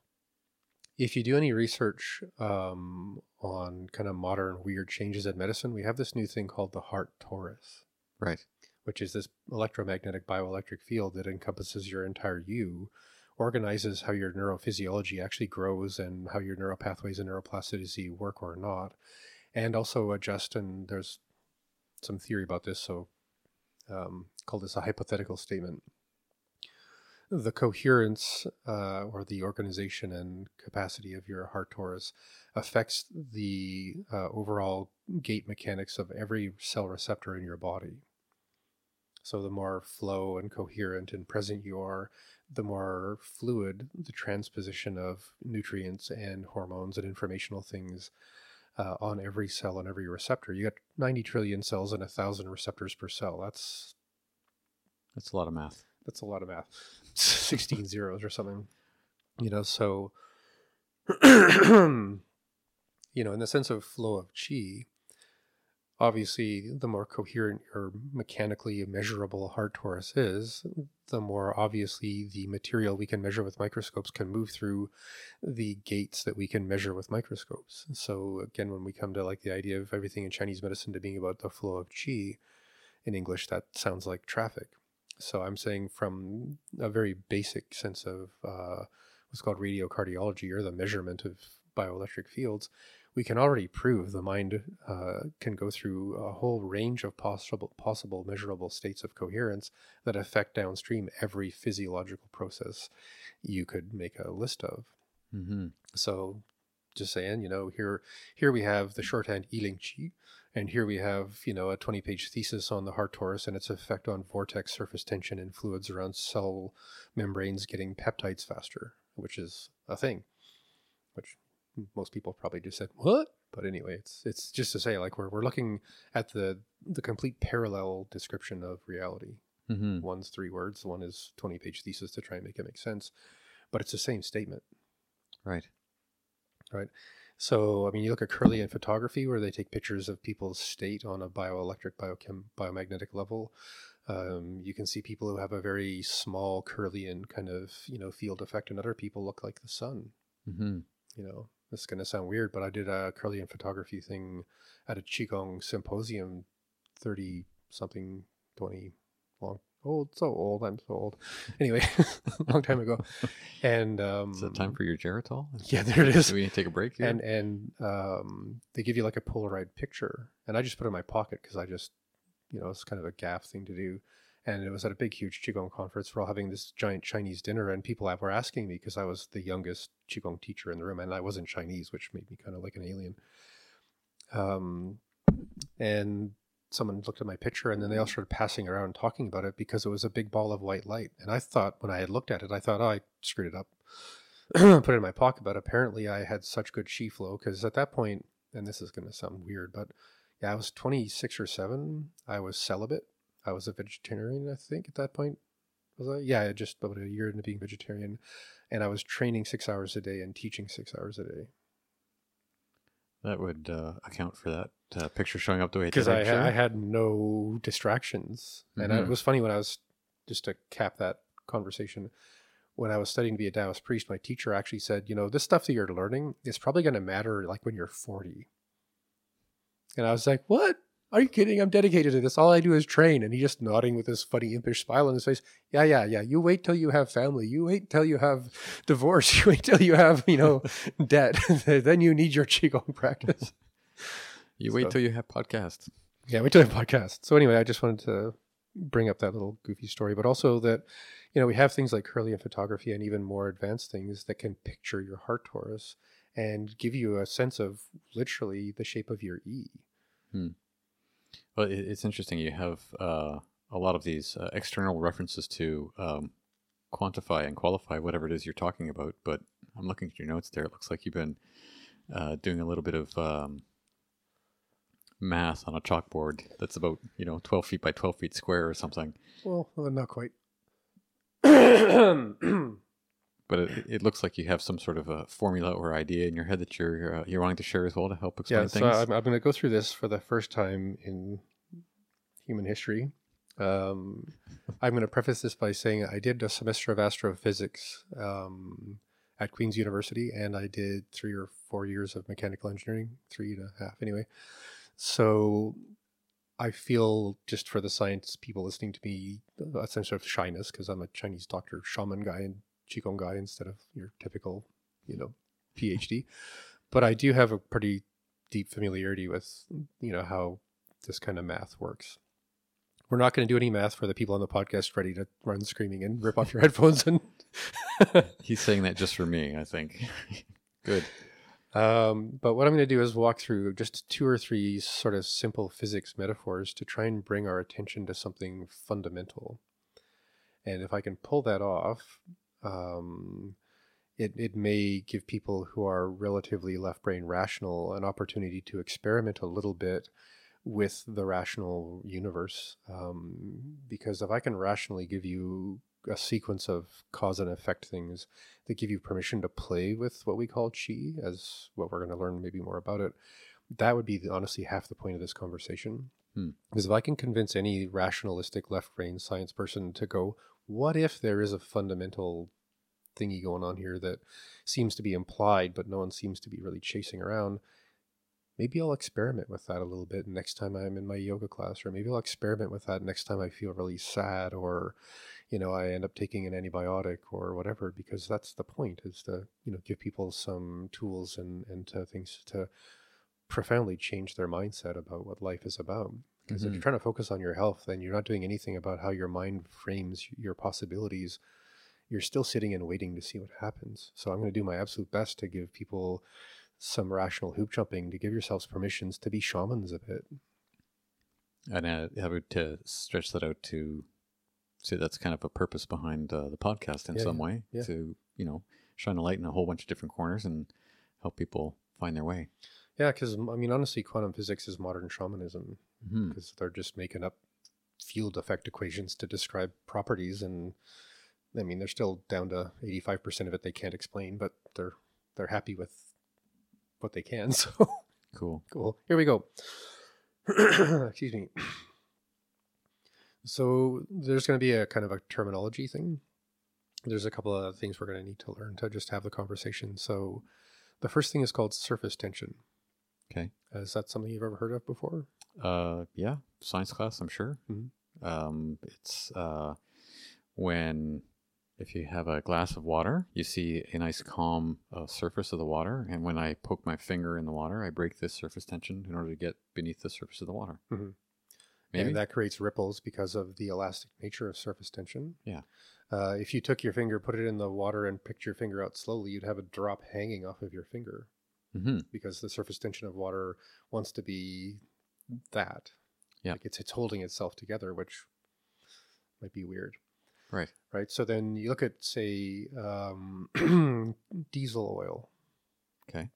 if you do any research um, on kind of modern weird changes in medicine, we have this new thing called the heart torus, Right. which is this electromagnetic bioelectric field that encompasses your entire you, organizes how your neurophysiology actually grows and how your neural pathways and neuroplasticity work or not, and also adjust. And there's some theory about this, so um, call this a hypothetical statement. The coherence uh, or the organization and capacity of your heart torus affects the uh, overall gate mechanics of every cell receptor in your body. So the more flow and coherent and present you are, the more fluid the transposition of nutrients and hormones and informational things uh, on every cell and every receptor. You got 90 trillion cells and a thousand receptors per cell. That's That's a lot of math. that's a lot of math. 16 zeros or something. You know, so (clears throat) you know, in the sense of flow of chi, obviously the more coherent your mechanically measurable heart torus is, the more obviously the material we can measure with microscopes can move through the gates that we can measure with microscopes. So again, when we come to like the idea of everything in Chinese medicine to being about the flow of chi, in English that sounds like traffic. So I'm saying from a very basic sense of uh, what's called radiocardiology or the measurement of bioelectric fields, we can already prove the mind uh, can go through a whole range of possible possible measurable states of coherence that affect downstream every physiological process you could make a list of. Mm-hmm. So just saying, you know, here here we have the shorthand Yiling Qi, and here we have, you know, a 20 page thesis on the heart torus and its effect on vortex surface tension and fluids around cell membranes getting peptides faster, which is a thing. Most people probably just said, What? But anyway, it's it's just to say like we're we're looking at the the complete parallel description of reality. Mm-hmm. One's three words, one is 20 page thesis to try and make it make sense. But it's the same statement. Right. Right. So, I mean, you look at Kirlian photography, where they take pictures of people's state on a bioelectric, biochem, biomagnetic level. Um, you can see people who have a very small Kirlian kind of, you know, field effect, and other people look like the sun. Mm-hmm. You know, this is going to sound weird, but I did a Kirlian photography thing at a Qigong symposium 30 something, 20 long, old, so old, I'm so old. Anyway, (laughs) long time ago. (laughs) And, um, Is it time for your Geritol? yeah, there it is Do we need to take a break here? and and um, they give you like a Polaroid picture, and I just put it in my pocket because I just, you know, it's kind of a gaff thing to do. And it was at a big, huge qigong conference. We're all having this giant Chinese dinner, and people were asking me because I was the youngest qigong teacher in the room, and I wasn't Chinese, which made me kind of like an alien. Um, and someone looked at my picture and then they all started passing around talking about it because it was a big ball of white light. And I thought when I had looked at it, I thought, oh, I screwed it up. (clears throat) Put it in my pocket, but apparently I had such good chi flow because at that point, and this is going to sound weird, but yeah, I was 26 or 7. I was celibate. I was a vegetarian, I think, at that point. Was I? Yeah, just about a year into being vegetarian. And I was training six hours a day and teaching six hours a day. That would uh, account for that uh, picture showing up the way it because did. I, I'm had, I had no distractions, and I- it Mhm. was funny when I was just to cap that conversation. When I was studying to be a Taoist priest, my teacher actually said, "You know, this stuff that you're learning is probably going to matter like when you're 40." And I was like, "What? Are you kidding? I'm dedicated to this. All I do is train." And he just nodding with this funny impish smile on his face. Yeah, yeah, yeah. You wait till you have family. You wait till you have divorce. (laughs) You wait till you have, you know, (laughs) debt. (laughs) then you need your qigong practice. you wait till you have podcasts. Yeah, we did a podcast. So anyway, I just wanted to bring up that little goofy story, but also that you know we have things like Kirlian photography and even more advanced things that can picture your heart torus and give you a sense of literally the shape of your E. Well, it's interesting. You have uh, a lot of these uh, external references to um, quantify and qualify whatever it is you're talking about. But I'm looking at your notes there. It looks like you've been uh, doing a little bit of um, math on a chalkboard that's about you know 12 feet by 12 feet square or something. Well, well not quite. (clears throat) (clears throat) But it, it looks like you have some sort of a formula or idea in your head that you're uh, you're wanting to share as well to help explain yeah, so things. I'm, I'm going to go through this for the first time in human history. Um, I'm going to preface this by saying I did a semester of astrophysics um, at Queen's University, and I did three or four years of mechanical engineering, three and a half anyway. So I feel just for the science people listening to me, a sense of shyness because I'm a Chinese doctor, shaman guy, and qigong guy instead of your typical, you know, PhD. But I do have a pretty deep familiarity with, you know, how this kind of math works. We're not going to do any math for the people on the podcast ready to run screaming and rip off your (laughs) headphones and (laughs) He's saying that just for me, I think. (laughs) Good. Um, but what I'm going to do is walk through just two or three sort of simple physics metaphors to try and bring our attention to something fundamental. And if I can pull that off, um, it, it may give people who are relatively left brain rational an opportunity to experiment a little bit with the rational universe. Um, because if I can rationally give you a sequence of cause and effect things that give you permission to play with what we call chi, as what we're going to learn maybe more about it, that would be the, honestly half the point of this conversation. Hmm. Because if I can convince any rationalistic left brain science person to go, what if there is a fundamental thingy going on here that seems to be implied, but no one seems to be really chasing around? Maybe I'll experiment with that a little bit next time I'm in my yoga class, or maybe I'll experiment with that next time I feel really sad, or you know, I end up taking an antibiotic or whatever, because that's the point is to, you know, give people some tools and, and to things to profoundly change their mindset about what life is about. Because if Mhm. you're trying to focus on your health, then you're not doing anything about how your mind frames your possibilities. You're still sitting and waiting to see what happens. So I'm going to do my absolute best to give people some rational hoop jumping, to give yourselves permissions to be shamans a bit. And uh, I would to stretch that out to say that's kind of a purpose behind uh, the podcast in Yeah, some way yeah. to you know shine a light in a whole bunch of different corners and help people find their way. Yeah, because I mean, honestly, quantum physics is modern shamanism. Mhm. because they're just making up field effect equations to describe properties and i mean they're still down to 85% of it they can't explain but they're they're happy with what they can (laughs) so. Cool. cool. Here we go. (clears throat) Excuse me. So there's going to be a kind of a terminology thing. There's a couple of things we're going to need to learn to just have the conversation. So the first thing is called surface tension. Okay. is that something you've ever heard of before Uh, yeah, science class, I'm sure. Mhm. Um, it's uh, when if you have a glass of water, you see a nice calm uh, surface of the water, and when I poke my finger in the water, I break this surface tension in order to get beneath the surface of the water. Mhm. Maybe And that creates ripples because of the elastic nature of surface tension. Yeah. Uh, if you took your finger, put it in the water, and picked your finger out slowly, you'd have a drop hanging off of your finger hmm because the surface tension of water wants to be that. Yeah. like it's it's holding itself together, which might be weird, Right. right? So then you look at say um, (clears throat) diesel oil. Okay.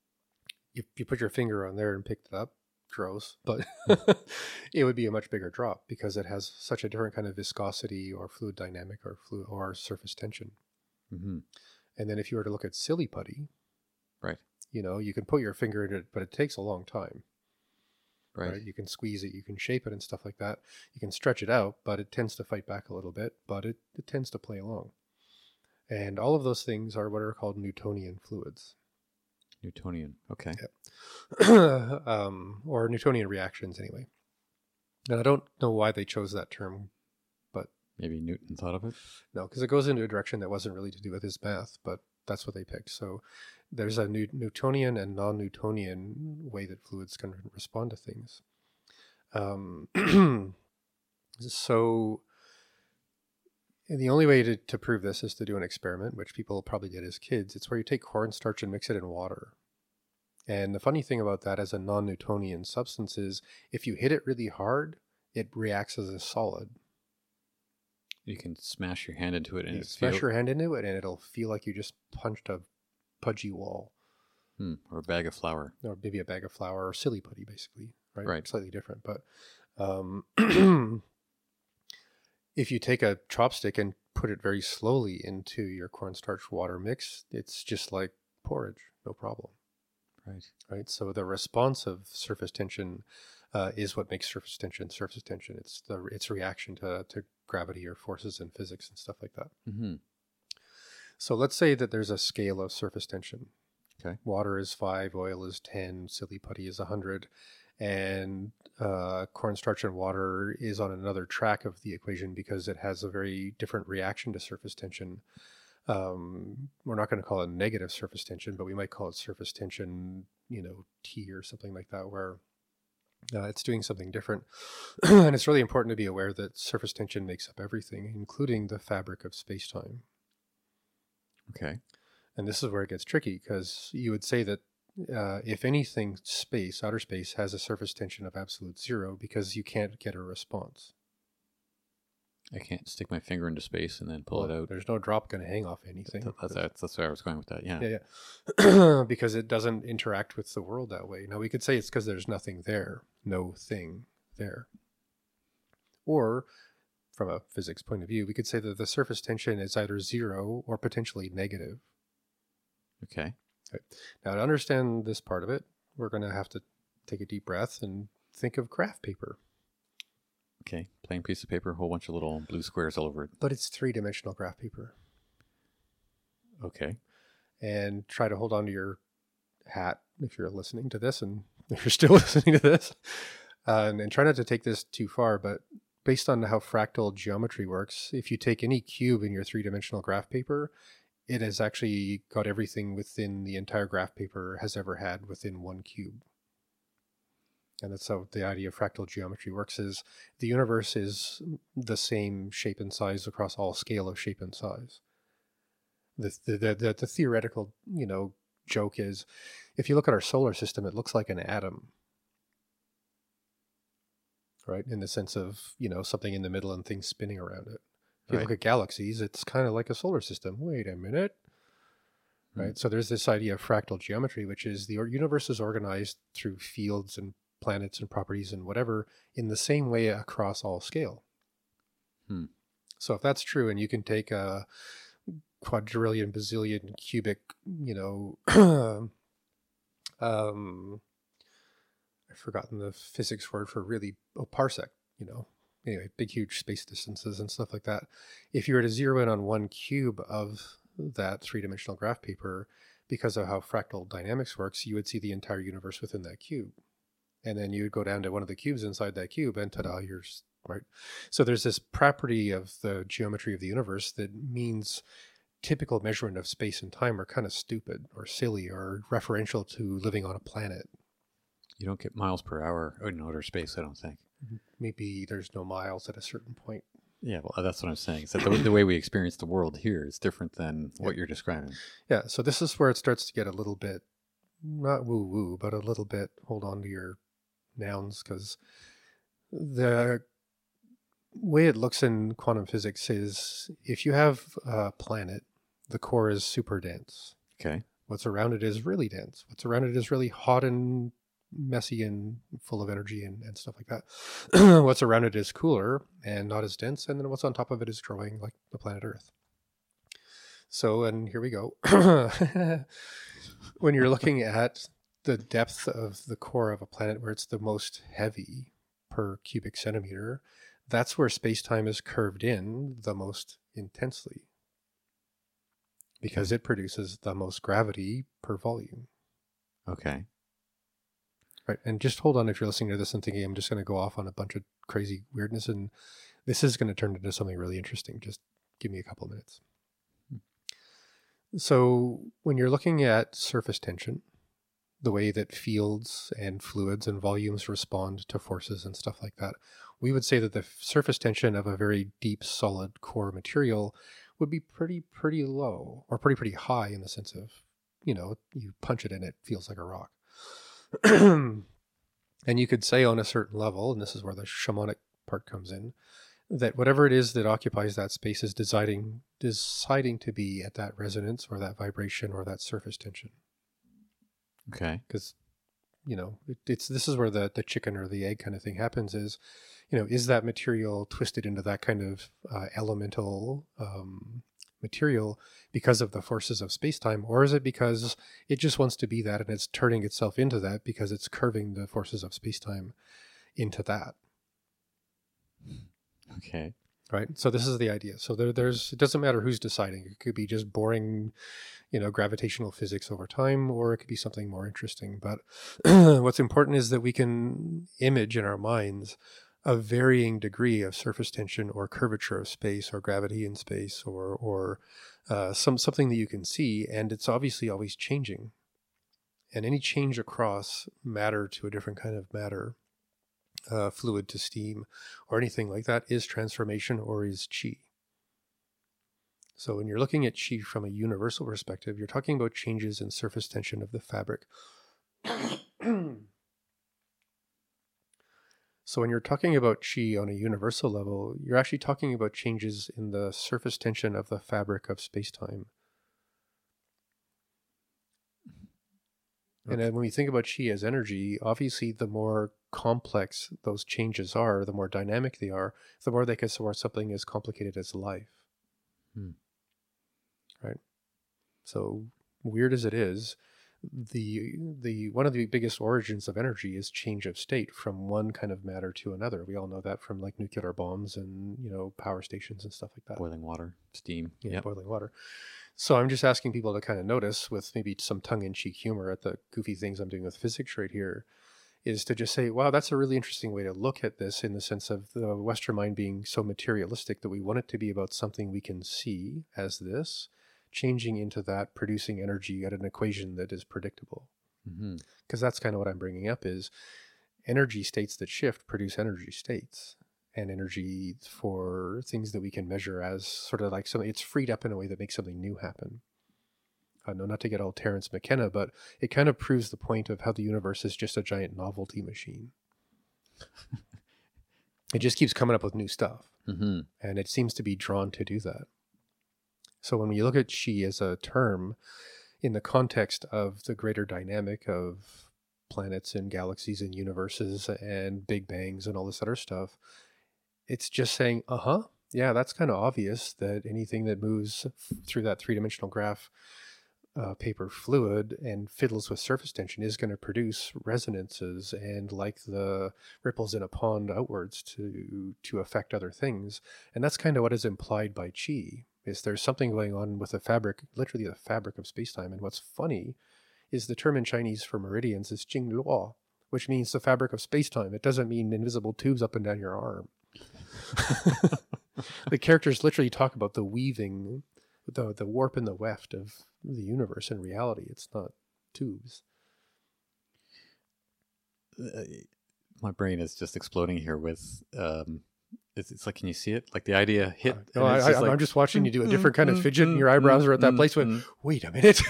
You you put your finger on there and picked it up. Gross, but (laughs) it would be a much bigger drop because it has such a different kind of viscosity or fluid dynamic or fluid or surface tension. hmm And then if you were to look at silly putty, Right. you know, you can put your finger in it, but it takes a long time. Right. Right. You can squeeze it, you can shape it and stuff like that. You can stretch it out, but it tends to fight back a little bit, but it, it tends to play along. And all of those things are what are called Newtonian fluids, Newtonian. Okay. (clears throat) um, or Newtonian reactions, anyway. And I don't know why they chose that term, but. Maybe Newton thought of it. no, because it goes into a direction that wasn't really to do with his math, but that's what they picked. So there's a New- Newtonian and non-Newtonian way that fluids can respond to things. Um, (clears throat) so the only way to, to prove this is to do an experiment, which people probably did as kids. It's where you take cornstarch and mix it in water. And the funny thing about that as a non-Newtonian substance is if you hit it really hard, it reacts as a solid. You can smash your hand into it and You it smash feel- your hand into it and it'll feel like you just punched a pudgy wall Hmm, or a bag of flour. or maybe a bag of flour or silly putty basically right Right. slightly different but um, (clears throat) if you take a chopstick and put it very slowly into your cornstarch water mix it's just like porridge no problem Right. right so the response of surface tension uh, is what makes surface tension surface tension it's the its reaction to, to gravity or forces in physics and stuff like that hmm So let's say that there's a scale of surface tension. Okay. Water is five, oil is 10, silly putty is 100, and uh, cornstarch and water is on another track of the equation because it has a very different reaction to surface tension. Um, we're not going to call it negative surface tension, but we might call it surface tension, you know, T or something like that, where uh, it's doing something different. (clears throat) and it's really important to be aware that surface tension makes up everything, including the fabric of space time. Okay. And this is where it gets tricky because you would say that uh, if anything, space, outer space, has a surface tension of absolute zero because you can't get a response. I can't stick my finger into space and then pull Well, it out. There's no drop going to hang off anything. Th- That's, that's that's where I was going with that. Yeah. yeah, yeah. (clears throat) because it doesn't interact with the world that way. Now, we could say it's because there's nothing there, no thing there. Or, from a physics point of view, we could say that the surface tension is either zero or potentially negative. Okay. Now, to understand this part of it, we're going to have to take a deep breath and think of graph paper. Okay. Plain piece of paper, a whole bunch of little blue squares all over it. But it's three dimensional graph paper. Okay. And try to hold on to your hat if you're listening to this and (laughs) if you're still (laughs) listening to this. Uh, and, and try not to take this too far, but based on how fractal geometry works, if you take any cube in your three dimensional graph paper, it has actually got everything within the entire graph paper has ever had within one cube. And that's how the idea of fractal geometry works is the universe is the same shape and size across all scale of shape and size. The, the, the, the, the theoretical, you know, joke is if you look at our solar system, it looks like an atom. Right? In the sense of, you know, something in the middle and things spinning around it. If you Right. look at galaxies, it's kind of like a solar system. Wait a minute. Hmm. Right. So there's this idea of fractal geometry, which is the universe is organized through fields and planets and properties and whatever in the same way across all scale. Hmm. So if that's true, and you can take a quadrillion, bazillion cubic, you know, (clears throat) um, I've forgotten the physics word for really oh, parsec, you know, anyway, big, huge space distances and stuff like that. If you were to zero in on one cube of that three dimensional graph paper, because of how fractal dynamics works, you would see the entire universe within that cube. And then you go down to one of the cubes inside that cube, and ta-da, you're right. So there's this property of the geometry of the universe that means typical measurement of space and time are kind of stupid or silly or referential to living on a planet. You don't get miles per hour in outer space, I don't think. Mm-hmm. Maybe there's no miles at a certain point. Yeah, well, that's what I'm saying. So the, the way we experience the world here is different than what you're describing. Yeah, so this is where it starts to get a little bit not woo woo, but a little bit hold on to your nouns because the way it looks in quantum physics is if you have a planet, the core is super dense. Okay. What's around it is really dense. What's around it is really hot and messy and full of energy and, and stuff like that. (clears throat) what's around it is cooler and not as dense. And then what's on top of it is growing like the planet Earth. So, and here we go. (clears throat) when you're looking at the depth of the core of a planet where it's the most heavy per cubic centimeter, that's where space time is curved in the most intensely because hmm. it produces the most gravity per volume. Okay. Right. And just hold on if you're listening to this and thinking I'm just going to go off on a bunch of crazy weirdness and this is going to turn into something really interesting. Just give me a couple minutes. Hmm. So, when you're looking at surface tension, the way that fields and fluids and volumes respond to forces and stuff like that, we would say that the surface tension of a very deep, solid core material would be pretty, pretty low or pretty, pretty high in the sense of, you know, you punch it and it feels like a rock. (clears throat) and you could say on a certain level, and this is where the shamanic part comes in, that whatever it is that occupies that space is deciding deciding to be at that resonance or that vibration or that surface tension. Okay. Because you know it, it's this is where the the chicken or the egg kind of thing happens. Is you know is that material twisted into that kind of uh, elemental um, material because of the forces of space-time or is it because it just wants to be that and it's turning itself into that because it's curving the forces of space-time into that Okay. Right? So this is the idea. So there, there's it doesn't matter who's deciding. It could be just boring you know gravitational physics over time or it could be something more interesting. But (clears throat) what's important is that we can image in our minds a varying degree of surface tension or curvature of space or gravity in space or or uh, some something that you can see and it's obviously always changing. And any change across matter to a different kind of matter uh, fluid to steam or anything like that is transformation or is chi so when you're looking at chi from a universal perspective you're talking about changes in surface tension of the fabric (coughs) So when you're talking about chi on a universal level, you're actually talking about changes in the surface tension of the fabric of space-time. And when we think about chi as energy, obviously the more complex those changes are, the more dynamic they are, the more they can support something as complicated as life. Hmm. Right? So weird as it is, the the one of the biggest origins of energy is change of state from one kind of matter to another. We all know that from like nuclear bombs and you know power stations and stuff like that. Boiling water, steam. Yeah, Yep. boiling water. So I'm just asking people to kind of notice with maybe some tongue-in-cheek humor at the goofy things I'm doing with physics right here, is to just say, wow, that's a really interesting way to look at this in the sense of the Western mind being so materialistic that we want it to be about something we can see as this, changing into that, producing energy at an equation that is predictable. Because that's kind of what I'm bringing up is energy states that shift produce energy states and energy for things that we can measure as sort of like something it's freed up in a way that makes something new happen. Uh, no, not to get all Terence McKenna, but it kind of proves the point of how the universe is just a giant novelty machine. (laughs) it just keeps coming up with new stuff hmm and it seems to be drawn to do that. So when we look at chi as a term in the context of the greater dynamic of planets and galaxies and universes and big bangs and all this other stuff, it's just saying, uh huh, yeah, that's kind of obvious that anything that moves through that three dimensional graph uh, paper fluid and fiddles with surface tension is going to produce resonances and like the ripples in a pond outwards to to affect other things. And that's kind of what is implied by chi is there's something going on with the fabric literally the fabric of space-time and what's funny is the term in chinese for meridians is jing luo which means the fabric of space-time. It doesn't mean invisible tubes up and down your arm. (laughs) The characters literally talk about the weaving the the warp and the weft of the universe in reality. It's not tubes. Uh, my brain is just exploding here with. Um, it's, it's like, can you see it? Like the idea hit. Uh, no, I, it's I, just I'm like, just watching you do a different kind of mm, fidget, and mm, your eyebrows are at that mm, place. When mm. wait a minute,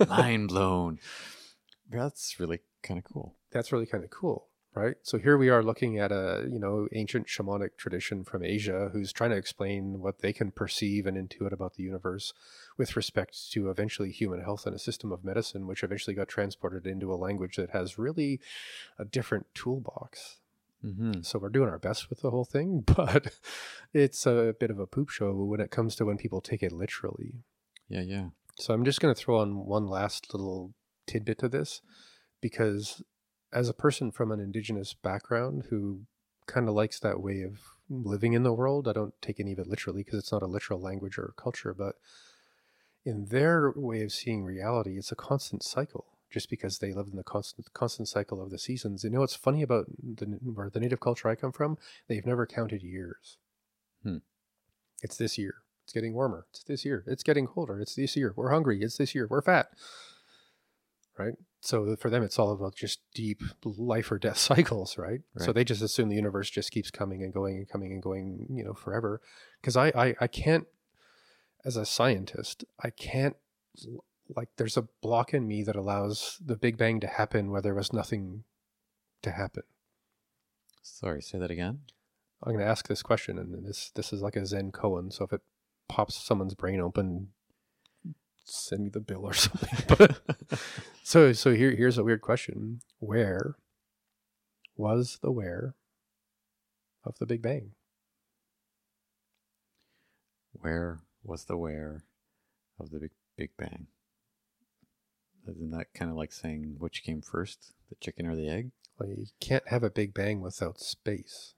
(laughs) mind blown. That's really kind of cool. that's really kind of cool, right? So here we are looking at a you know ancient shamanic tradition from Asia who's trying to explain what they can perceive and intuit about the universe with respect to eventually human health and a system of medicine, which eventually got transported into a language that has really a different toolbox. Mm-hmm. So we're doing our best with the whole thing, (laughs) but it's a bit of a poop show when it comes to when people take it literally. Yeah, yeah. So I'm just going to throw on one last little tidbit to this because as a person from an indigenous background who kind of likes that way of living in the world, I don't take any of it literally because it's not a literal language or culture, but in their way of seeing reality, it's a constant cycle just because they live in the constant constant cycle of the seasons. You know what's funny about the where the native culture I come from? They've never counted years. Hmm. It's this year. It's getting warmer. It's this year. It's getting colder. It's this year. We're hungry. It's this year. We're fat. Right? So for them it's all about just deep life or death (laughs) cycles, right? So they just assume the universe just keeps coming and going and coming and going, you know, forever. Because I, I I can't as a scientist, I can't like there's a block in me that allows the Big Bang to happen where there was nothing to happen. Sorry, say that again. I'm going to ask this question, and this this is like a Zen koan. So if it pops someone's brain open, send me the bill or (laughs) something. But (laughs) so so here here's a weird question: Where was the where of the Big Bang? Where was the where of the big Big Bang? Isn't that kind of like saying which came first, the chicken or the egg? Well, you can't have a Big Bang without space.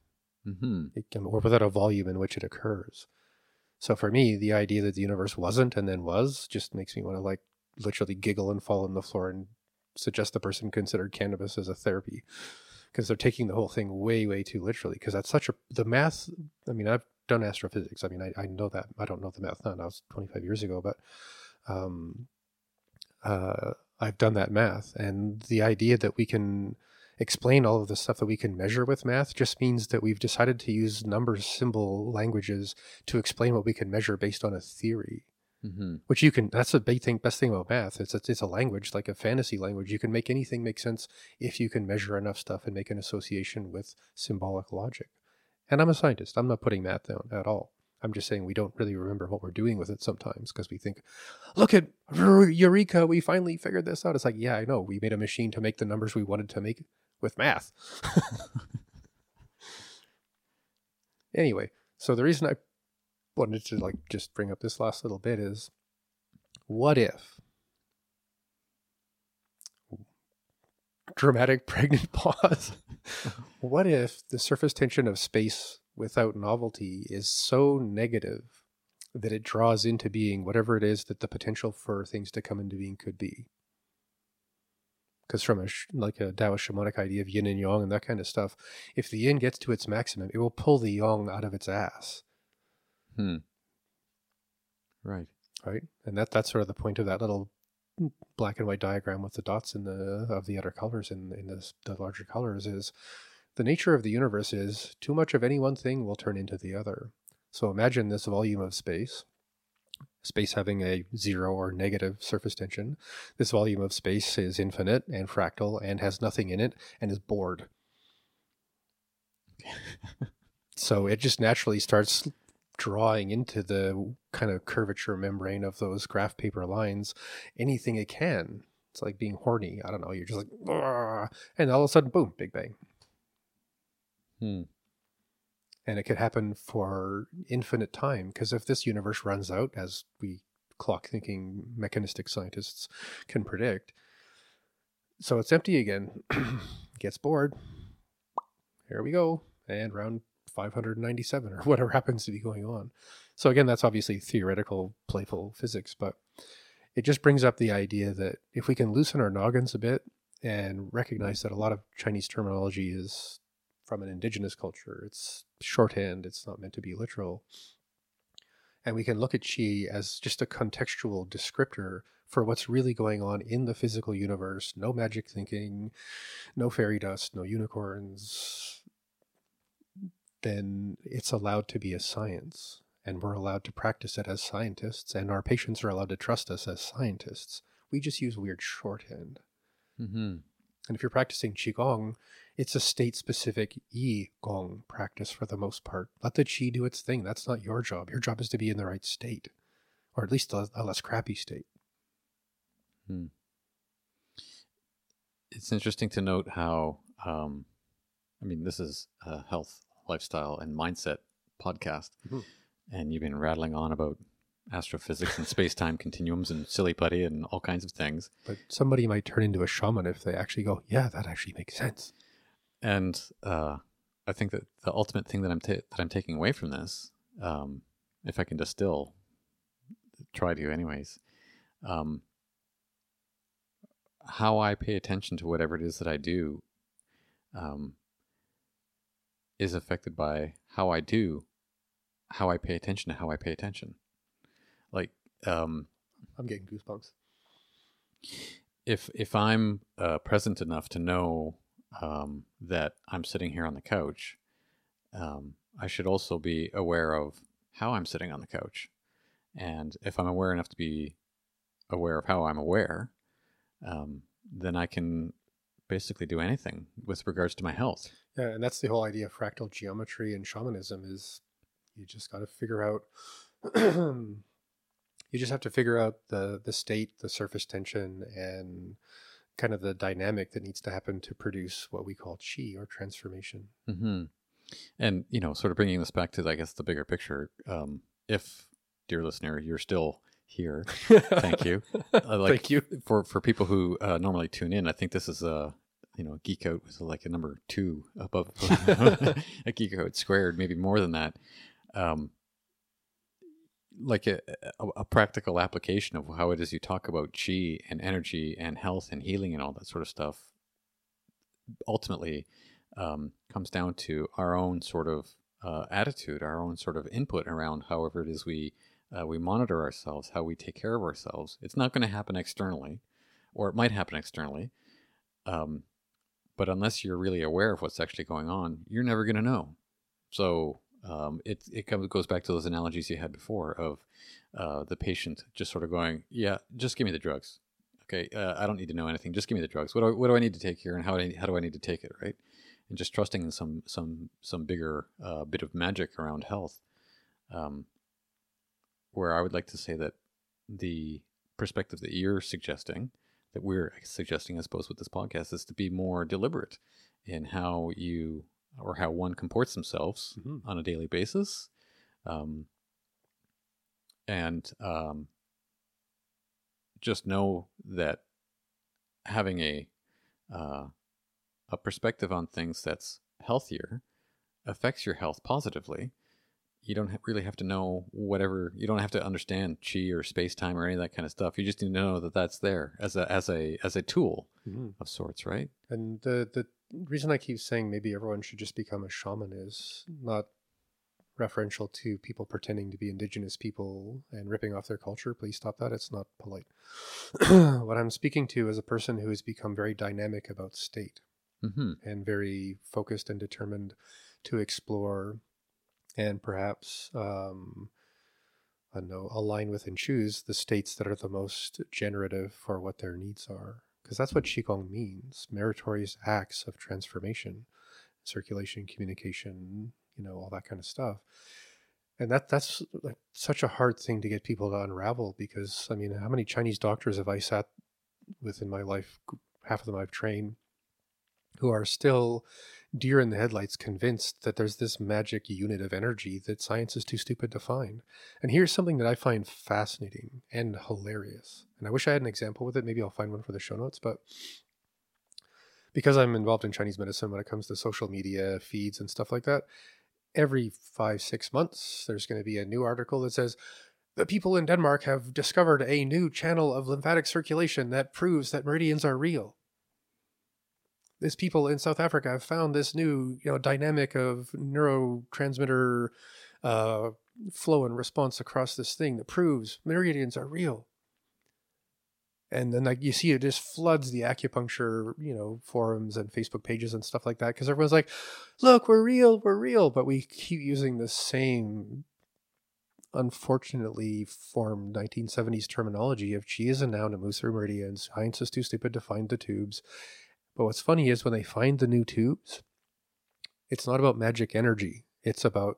Mm-hmm. it can, or without a volume in which it occurs. So for me, the idea that the universe wasn't and then was just makes me want to like literally giggle and fall on the floor and suggest the person considered cannabis as a therapy because they're taking the whole thing way, way too literally. Because that's such a the math. I mean, I've done astrophysics. I mean, I, I know that. I don't know the math now. That was 25 years ago, but um, uh, I've done that math, and the idea that we can explain all of the stuff that we can measure with math just means that we've decided to use numbers symbol languages to explain what we can measure based on a theory. Mm-hmm. which you can that's the big thing best thing about math. It's a, it's a language like a fantasy language. You can make anything make sense if you can measure enough stuff and make an association with symbolic logic. And i'm a scientist. I'm not putting math down at all i'm just saying we don't really remember what we're doing with it sometimes because we think look at eureka we finally figured this out. It's like yeah i know. We made a machine to make the numbers we wanted to make with math. (laughs) Anyway so the reason i wanted to like just bring up this last little bit is what if dramatic (laughs) pregnant pause? (laughs) What if the surface tension of space without novelty is so negative that it draws into being whatever it is that the potential for things to come into being could be because from a like a Taoist shamanic idea of yin and yang and that kind of stuff, if the yin gets to its maximum, it will pull the yang out of its ass, Hmm. Right. right? And that that's sort of the point of that little black and white diagram with the dots in the of the other colors in in this, the larger colors is the nature of the universe is too much of any one thing will turn into the other. So imagine this volume of space, space having a zero or negative surface tension. This volume of space is infinite and fractal and has nothing in it and is bored. (laughs) so it just naturally starts drawing into the kind of curvature membrane of those graph paper lines anything it can. It's like being horny. I don't know. You're just like, "Argh," and all of a sudden, boom, big bang. Hmm. and it could happen for infinite time because if this universe runs out as we clock thinking mechanistic scientists can predict so it's empty again (clears throat) gets bored here we go and round 597 or (laughs) whatever happens to be going on so again that's obviously theoretical playful physics but it just brings up the idea that if we can loosen our noggins a bit and recognize that a lot of chinese terminology is from an indigenous culture. It's shorthand, it's not meant to be literal. And we can look at chi as just a contextual descriptor for what's really going on in the physical universe. No magic thinking, no fairy dust, no unicorns. Then it's allowed to be a science. And we're allowed to practice it as scientists, and our patients are allowed to trust us as scientists. We just use weird shorthand. Mm-hmm. And if you're practicing Qigong, it's a state specific yi gong practice for the most part. Let the qi do its thing. That's not your job. Your job is to be in the right state, or at least a, a less crappy state. Hmm. It's interesting to note how, um, I mean, this is a health, lifestyle, and mindset podcast, Mhm. and you've been rattling on about astrophysics and space time (laughs) continuums and silly putty and all kinds of things. But somebody might turn into a shaman if they actually go, yeah, that actually makes sense. And uh, I think that the ultimate thing that I'm ta- that I'm taking away from this, um, if I can distill, try to anyways, um, how I pay attention to whatever it is that I do, um, is affected by how I do, how I pay attention to how I pay attention. Like, um, I'm getting goosebumps. if if I'm uh, present enough to know um, that I'm sitting here on the couch, um, I should also be aware of how I'm sitting on the couch, and if I'm aware enough to be aware of how I'm aware, um, then I can basically do anything with regards to my health. Yeah, and that's the whole idea of fractal geometry and shamanism is you just got to figure out (clears throat) you just have to figure out the the state, the surface tension and kind of the dynamic that needs to happen to produce what we call chi or transformation. hmm And you know, sort of bringing this back to, I guess, the bigger picture. Um, if, dear listener, you're still here, thank you. (laughs) Uh, like, Thank you. for for people who uh, normally tune in. I think this is a you know geek out with like a number two above (laughs) a geek out squared, maybe more than that. Um, like a, a, practical application of how it is you talk about chi and energy and health and healing and all that sort of stuff. Ultimately, um, comes down to our own sort of uh, attitude, our own sort of input around however it is we uh, we monitor ourselves, how we take care of ourselves. It's not going to happen externally, or it might happen externally. Um, but unless you're really aware of what's actually going on, you're never going to know. So um, it it comes, goes back to those analogies you had before of uh, the patient just sort of going, "Yeah, just give me the drugs. Okay, uh, I don't need to know anything. Just give me the drugs. What do I, what do I need to take here, and how do I, how do I need to take it, right?" And just trusting in some some some bigger uh, bit of magic around health. Um, where I would like to say that the perspective that you're suggesting, that we're suggesting, I suppose, with this podcast, is to be more deliberate in how you or how one comports themselves Mhm. on a daily basis, um, and um, just know that having a uh, a perspective on things that's healthier affects your health positively you don't ha- really have to know whatever you don't have to understand chi or space time or any of that kind of stuff you just need to know that that's there as a as a as a tool Mhm. of sorts right And the the reason I keep saying maybe everyone should just become a shaman is not referential to people pretending to be indigenous people and ripping off their culture. Please stop that. It's not polite. (clears throat) what I'm speaking to is a person who has become very dynamic about state mm-hmm. and very focused and determined to explore and perhaps um, I don't know align with and choose the states that are the most generative for what their needs are because that's what qigong means meritorious acts of transformation circulation communication you know all that kind of stuff. And that that's like such a hard thing to get people to unravel because i mean how many chinese doctors have i sat with in my life half of them i've trained who are still deer in the headlights convinced that there's this magic unit of energy that science is too stupid to find. And here's something that I find fascinating and hilarious. And I wish I had an example with it. Maybe I'll find one for the show notes. But because I'm involved in Chinese medicine when it comes to social media feeds and stuff like that, every five, six months, there's going to be a new article that says, the people in Denmark have discovered a new channel of lymphatic circulation that proves that meridians are real this people in South Africa have found this new, you know, dynamic of neurotransmitter uh, flow and response across this thing that proves meridians are real. And then, like you see, it just floods the acupuncture, you know, forums and Facebook pages and stuff like that because everyone's like, "Look, we're real, we're real," but we keep using the same, unfortunately formed 1970s terminology of chi is a noun move through meridians. Science is too stupid to find the tubes But what's funny is when they find the new tubes, it's not about magic energy. It's about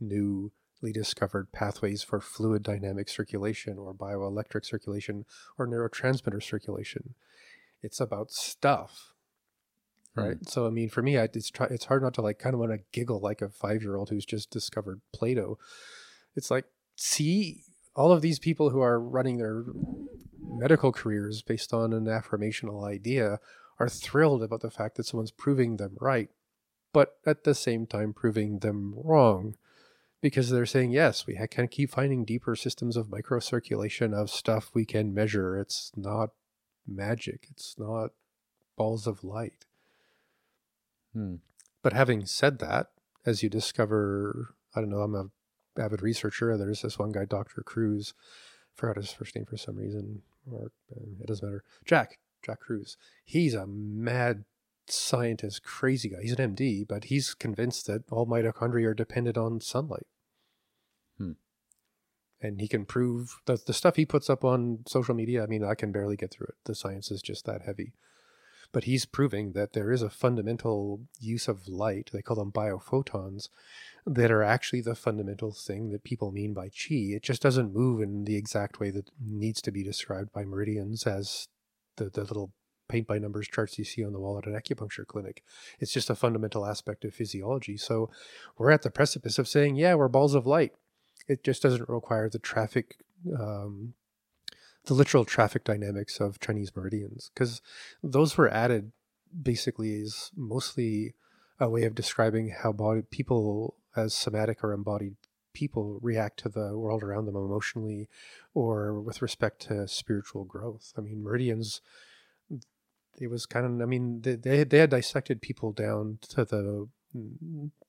newly discovered pathways for fluid dynamic circulation or bioelectric circulation or neurotransmitter circulation. It's about stuff. Hmm. Right. So, I mean, for me, I, it's, try, it's hard not to like kind of want to giggle like a five year old who's just discovered Play-Doh. It's like, see, all of these people who are running their medical careers based on an affirmational idea are thrilled about the fact that someone's proving them right, but at the same time proving them wrong. Because they're saying, yes, we can keep finding deeper systems of microcirculation of stuff we can measure. It's not magic, it's not balls of light. Hmm. But having said that, as you discover, I don't know, I'm a avid researcher. There's this one guy, Dr. Kruse. Forgot his first name for some reason, or uh, it doesn't matter. Jack, Jack Kruse. He's a mad scientist, crazy guy. He's an MD, but he's convinced that all mitochondria are dependent on sunlight. Hmm. And he can prove that the stuff he puts up on social media. I mean, I can barely get through it. The science is just that heavy but he's proving that there is a fundamental use of light, they call them biophotons, that are actually the fundamental thing that people mean by chi. It just doesn't move in the exact way that needs to be described by meridians as the, the little paint by numbers charts you see on the wall at an acupuncture clinic. It's just a fundamental aspect of physiology. So we're at the precipice of saying, yeah, we're balls of light. It just doesn't require the traffic um, the literal traffic dynamics of Chinese meridians, because those were added basically is mostly a way of describing how body people as somatic or embodied people react to the world around them emotionally or with respect to spiritual growth. I mean, meridians, it was kind of, I mean, they, they, had, they had dissected people down to the,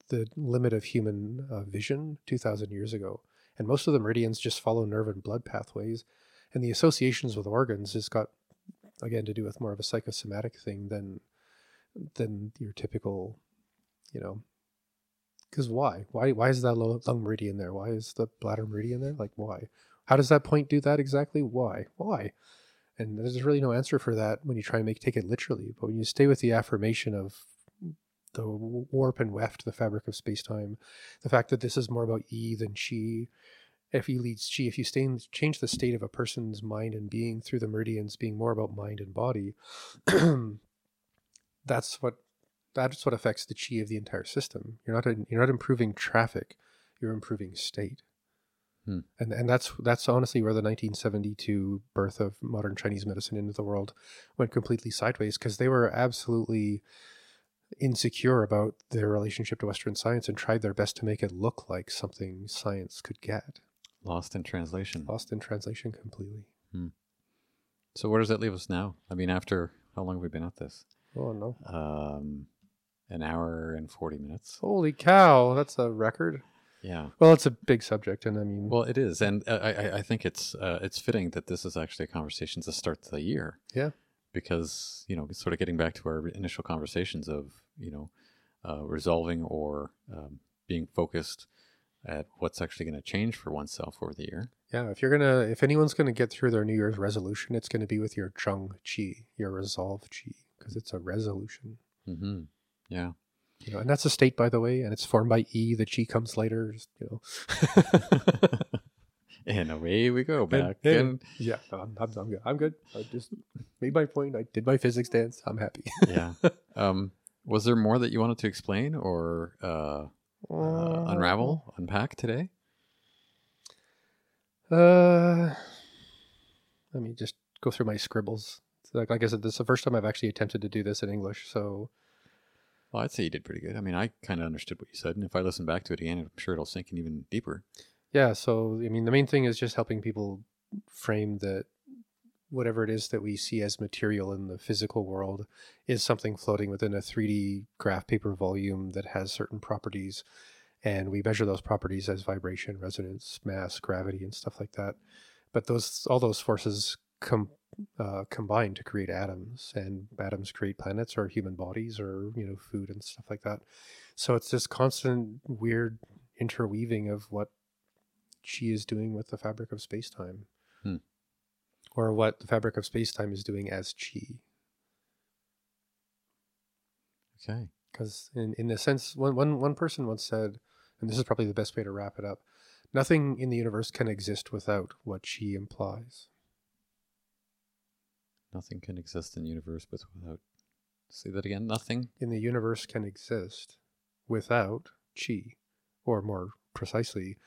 the limit of human uh, vision 2000 years ago. And most of the meridians just follow nerve and blood pathways and the associations with organs has got again to do with more of a psychosomatic thing than than your typical you know because why? Why why is that lung meridian there? Why is the bladder meridian there? Like why? How does that point do that exactly? Why? Why? And there's really no answer for that when you try and make take it literally but when you stay with the affirmation of the warp and weft the fabric of space-time the fact that this is more about yi than chi if you leads chi, if you stay in, change the state of a person's mind and being through the meridians being more about mind and body, (clears throat) that's what that's what affects the chi of the entire system. You're not you're not improving traffic, you're improving state. Hmm. And and that's that's honestly where the 1972 birth of modern Chinese medicine into the world went completely sideways because they were absolutely insecure about their relationship to Western science and tried their best to make it look like something science could get. Lost in translation. Lost in translation completely. Hmm. So where does that leave us now? I mean, after how long have we been at this? Oh no. Um, an hour and forty minutes. Holy cow, that's a record. Yeah. Well, it's a big subject, and I mean, well, it is, and uh, I, I think it's uh, it's fitting that this is actually a conversation to start the year. Yeah. Because you know, sort of getting back to our initial conversations of you know, uh, resolving or um, being focused at what's actually going to change for oneself over the year. Yeah, if you're gonna, if anyone's gonna get through their New Year's resolution, it's gonna be with your Chung Chi, your resolve Chi, because it's a resolution. Mm-hmm. Yeah. You know, and that's a state, by the way, and it's formed by E. The G comes later. You know. (laughs) and away we go back. And, and, yeah, I'm, I'm, I'm, good. I'm good. I just made my point. I did my physics dance. I'm happy. yeah. (laughs) Um, was there more that you wanted to explain, or uh, uh, unravel, unpack today? Uh, let me just go through my scribbles. Like, like I said, this is the first time I've actually attempted to do this in English. So, well, I'd say you did pretty good. I mean, I kind of understood what you said, and if I listen back to it again, I'm sure it'll sink in even deeper. Yeah. So, I mean, the main thing is just helping people frame that whatever it is that we see as material in the physical world is something floating within a 3D graph paper volume that has certain properties. And we measure those properties as vibration, resonance, mass, gravity, and stuff like that. But those all those forces com- uh, combine to create atoms, and atoms create planets or human bodies or you know food and stuff like that. So it's this constant weird interweaving of what chi is doing with the fabric of space time. Hmm or what the fabric of space-time is doing as chi. Okay. Because in in a sense, one one one person once said, and this is probably the best way to wrap it up: nothing in the universe can exist without what chi implies. Nothing can exist in the universe with- without. Say that again. Nothing. In the universe can exist without chi, or more precisely,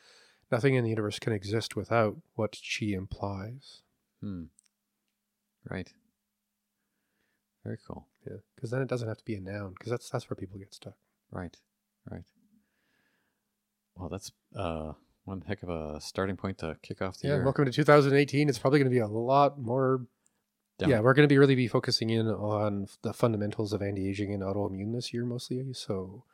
nothing in the universe can exist without what chi implies. Hmm. Right. Very cool. Yeah, because then it doesn't have to be a noun, because that's that's where people get stuck. Right. Right. Well, that's uh one heck of a starting point to kick off the Yeah, year. welcome to 2018. It's probably going to be a lot more. Down- Yeah, we're going to be really be focusing in on the fundamentals of anti-aging and autoimmune this year mostly. So,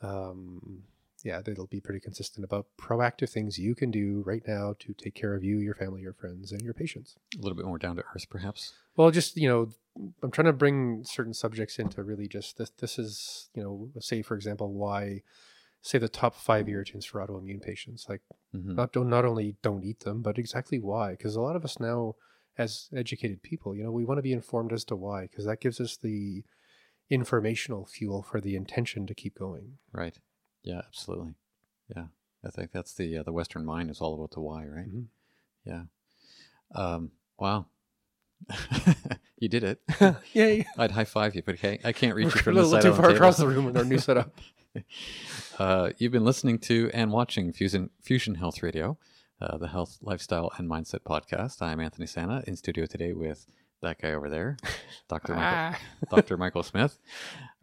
um, yeah, it'll be pretty consistent about proactive things you can do right now to take care of you, your family, your friends, and your patients. a little bit more down to earth, perhaps. Well, just you know, I'm trying to bring certain subjects into really just this. This is you know, say for example, why, say the top five irritants for autoimmune patients. Like hmm not don't not only don't eat them, but exactly why. Because a lot of us now, as educated people, you know, we want to be informed as to why, because that gives us the informational fuel for the intention to keep going. Right. Yeah. Absolutely. Yeah. I think that's the uh, the Western mind is all about the why, right? Mhm. Yeah. Um. Wow. (laughs) you did it. (laughs) Yay! (laughs) I'd high five you, but hey, I can't reach We're you a from little this side too of the far table. across the room with our new setup. Uh, you've been listening to and watching Fusion, Fusion Health Radio, uh, the health, lifestyle, and mindset podcast. I'm Anthony Santa in studio today with that guy over there, (laughs) Dr. Michael, Ah. (laughs) Dr. Michael Smith.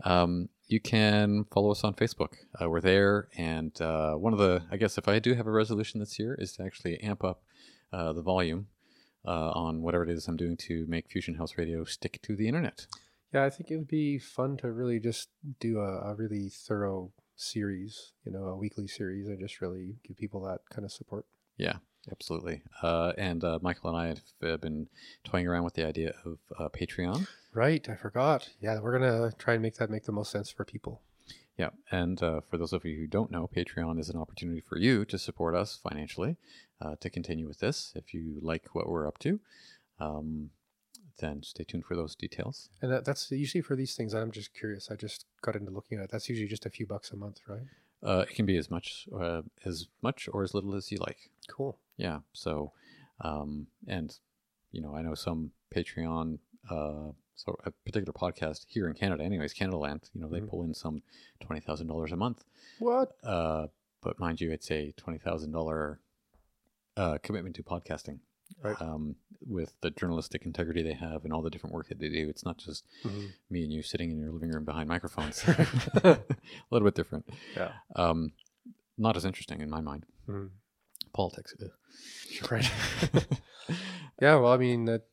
Um, you can follow us on Facebook. Uh, we're there. And uh, one of the, I guess, if I do have a resolution this year, is to actually amp up uh, the volume uh, on whatever it is I'm doing to make Fusion Health Radio stick to the internet. Yeah, I think it would be fun to really just do a, a really thorough series, you know, a weekly series, and just really give people that kind of support. Yeah, absolutely. Uh, and uh, Michael and I have uh, been toying around with the idea of uh, Patreon. Right, I forgot. Yeah, we're gonna try and make that make the most sense for people. Yeah, and uh, for those of you who don't know, Patreon is an opportunity for you to support us financially uh, to continue with this. If you like what we're up to, um, then stay tuned for those details. And that, that's usually for these things. I'm just curious. I just got into looking at it. That's usually just a few bucks a month, right? Uh, it can be as much uh, as much or as little as you like. Cool. Yeah. So, um, and you know, I know some Patreon, uh, so a particular podcast here in Canada, anyways, Canadaland, you know, they Mhm. pull in some twenty thousand dollars a month. What? Uh, but mind you, it's a twenty thousand dollar uh, commitment to podcasting. Right. Um, with the journalistic integrity they have and all the different work that they do, it's not just Mhm. me and you sitting in your living room behind microphones. (laughs) a little bit different. Yeah. Um, not as interesting in my mind. Mhm. Politics. ugh. Right. (laughs) yeah. Well, I mean, that.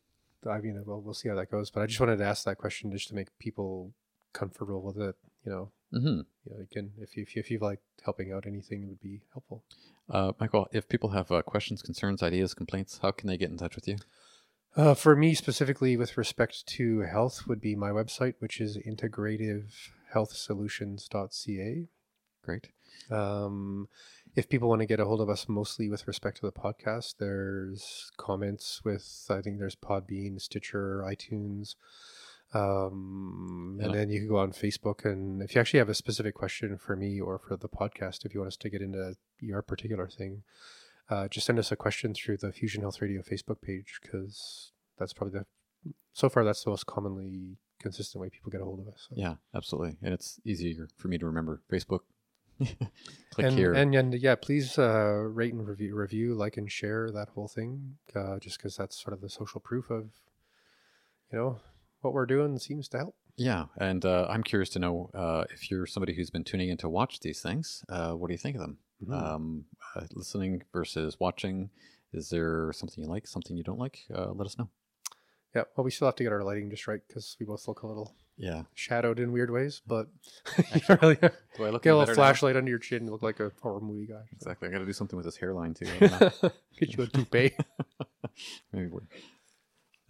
I mean, well, we'll see how that goes. But I just wanted to ask that question just to make people comfortable with it. You know, hmm you know again, if you, if you, if you like helping out anything, it would be helpful. Uh, Michael, if people have uh, questions, concerns, ideas, complaints, how can they get in touch with you? Uh, for me specifically, with respect to health, would be my website, which is integrativehealthsolutions.ca. Great. Um, if people want to get a hold of us mostly with respect to the podcast, there's comments with, I think there's Podbean, Stitcher, iTunes. Um, and Yeah. then you can go on Facebook. And if you actually have a specific question for me or for the podcast, if you want us to get into your particular thing, uh, just send us a question through the Fusion Health Radio Facebook page because that's probably the, so far, that's the most commonly consistent way people get a hold of us. So. Yeah, absolutely. And it's easier for me to remember. Facebook. (laughs) Click and, here. And, and yeah, please uh, rate and review, review, like and share that whole thing, uh, just because that's sort of the social proof of, you know, what we're doing seems to help. yeah, and uh, I'm curious to know uh, if you're somebody who's been tuning in to watch these things. Uh, what do you think of them? Mhm. Um, uh, listening versus watching. Is there something you like, something you don't like? Uh, let us know. Yeah, well, we still have to get our lighting just right because we both look a little Yeah. shadowed in weird ways, but (laughs) you don't really Do I look a little better now? flashlight under your chin, you look like a horror movie guy. Exactly. I got to do something with this hairline too. I don't know. (laughs) Get you a toupee. (laughs) Maybe we're.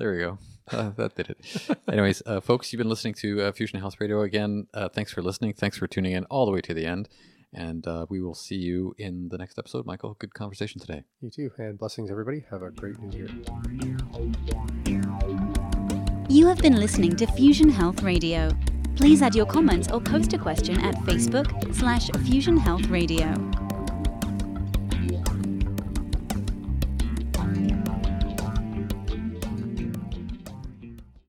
There we go. (laughs) Uh, that did it. (laughs) Anyways, uh, folks, you've been listening to uh, Fusion Health Radio again. Uh, thanks for listening. Thanks for tuning in all the way to the end. And uh, we will see you in the next episode. Michael, good conversation today. you too, and blessings, everybody. Have a great new year. You have been listening to Fusion Health Radio, Please add your comments or post a question at Facebook slash Fusion Health Radio.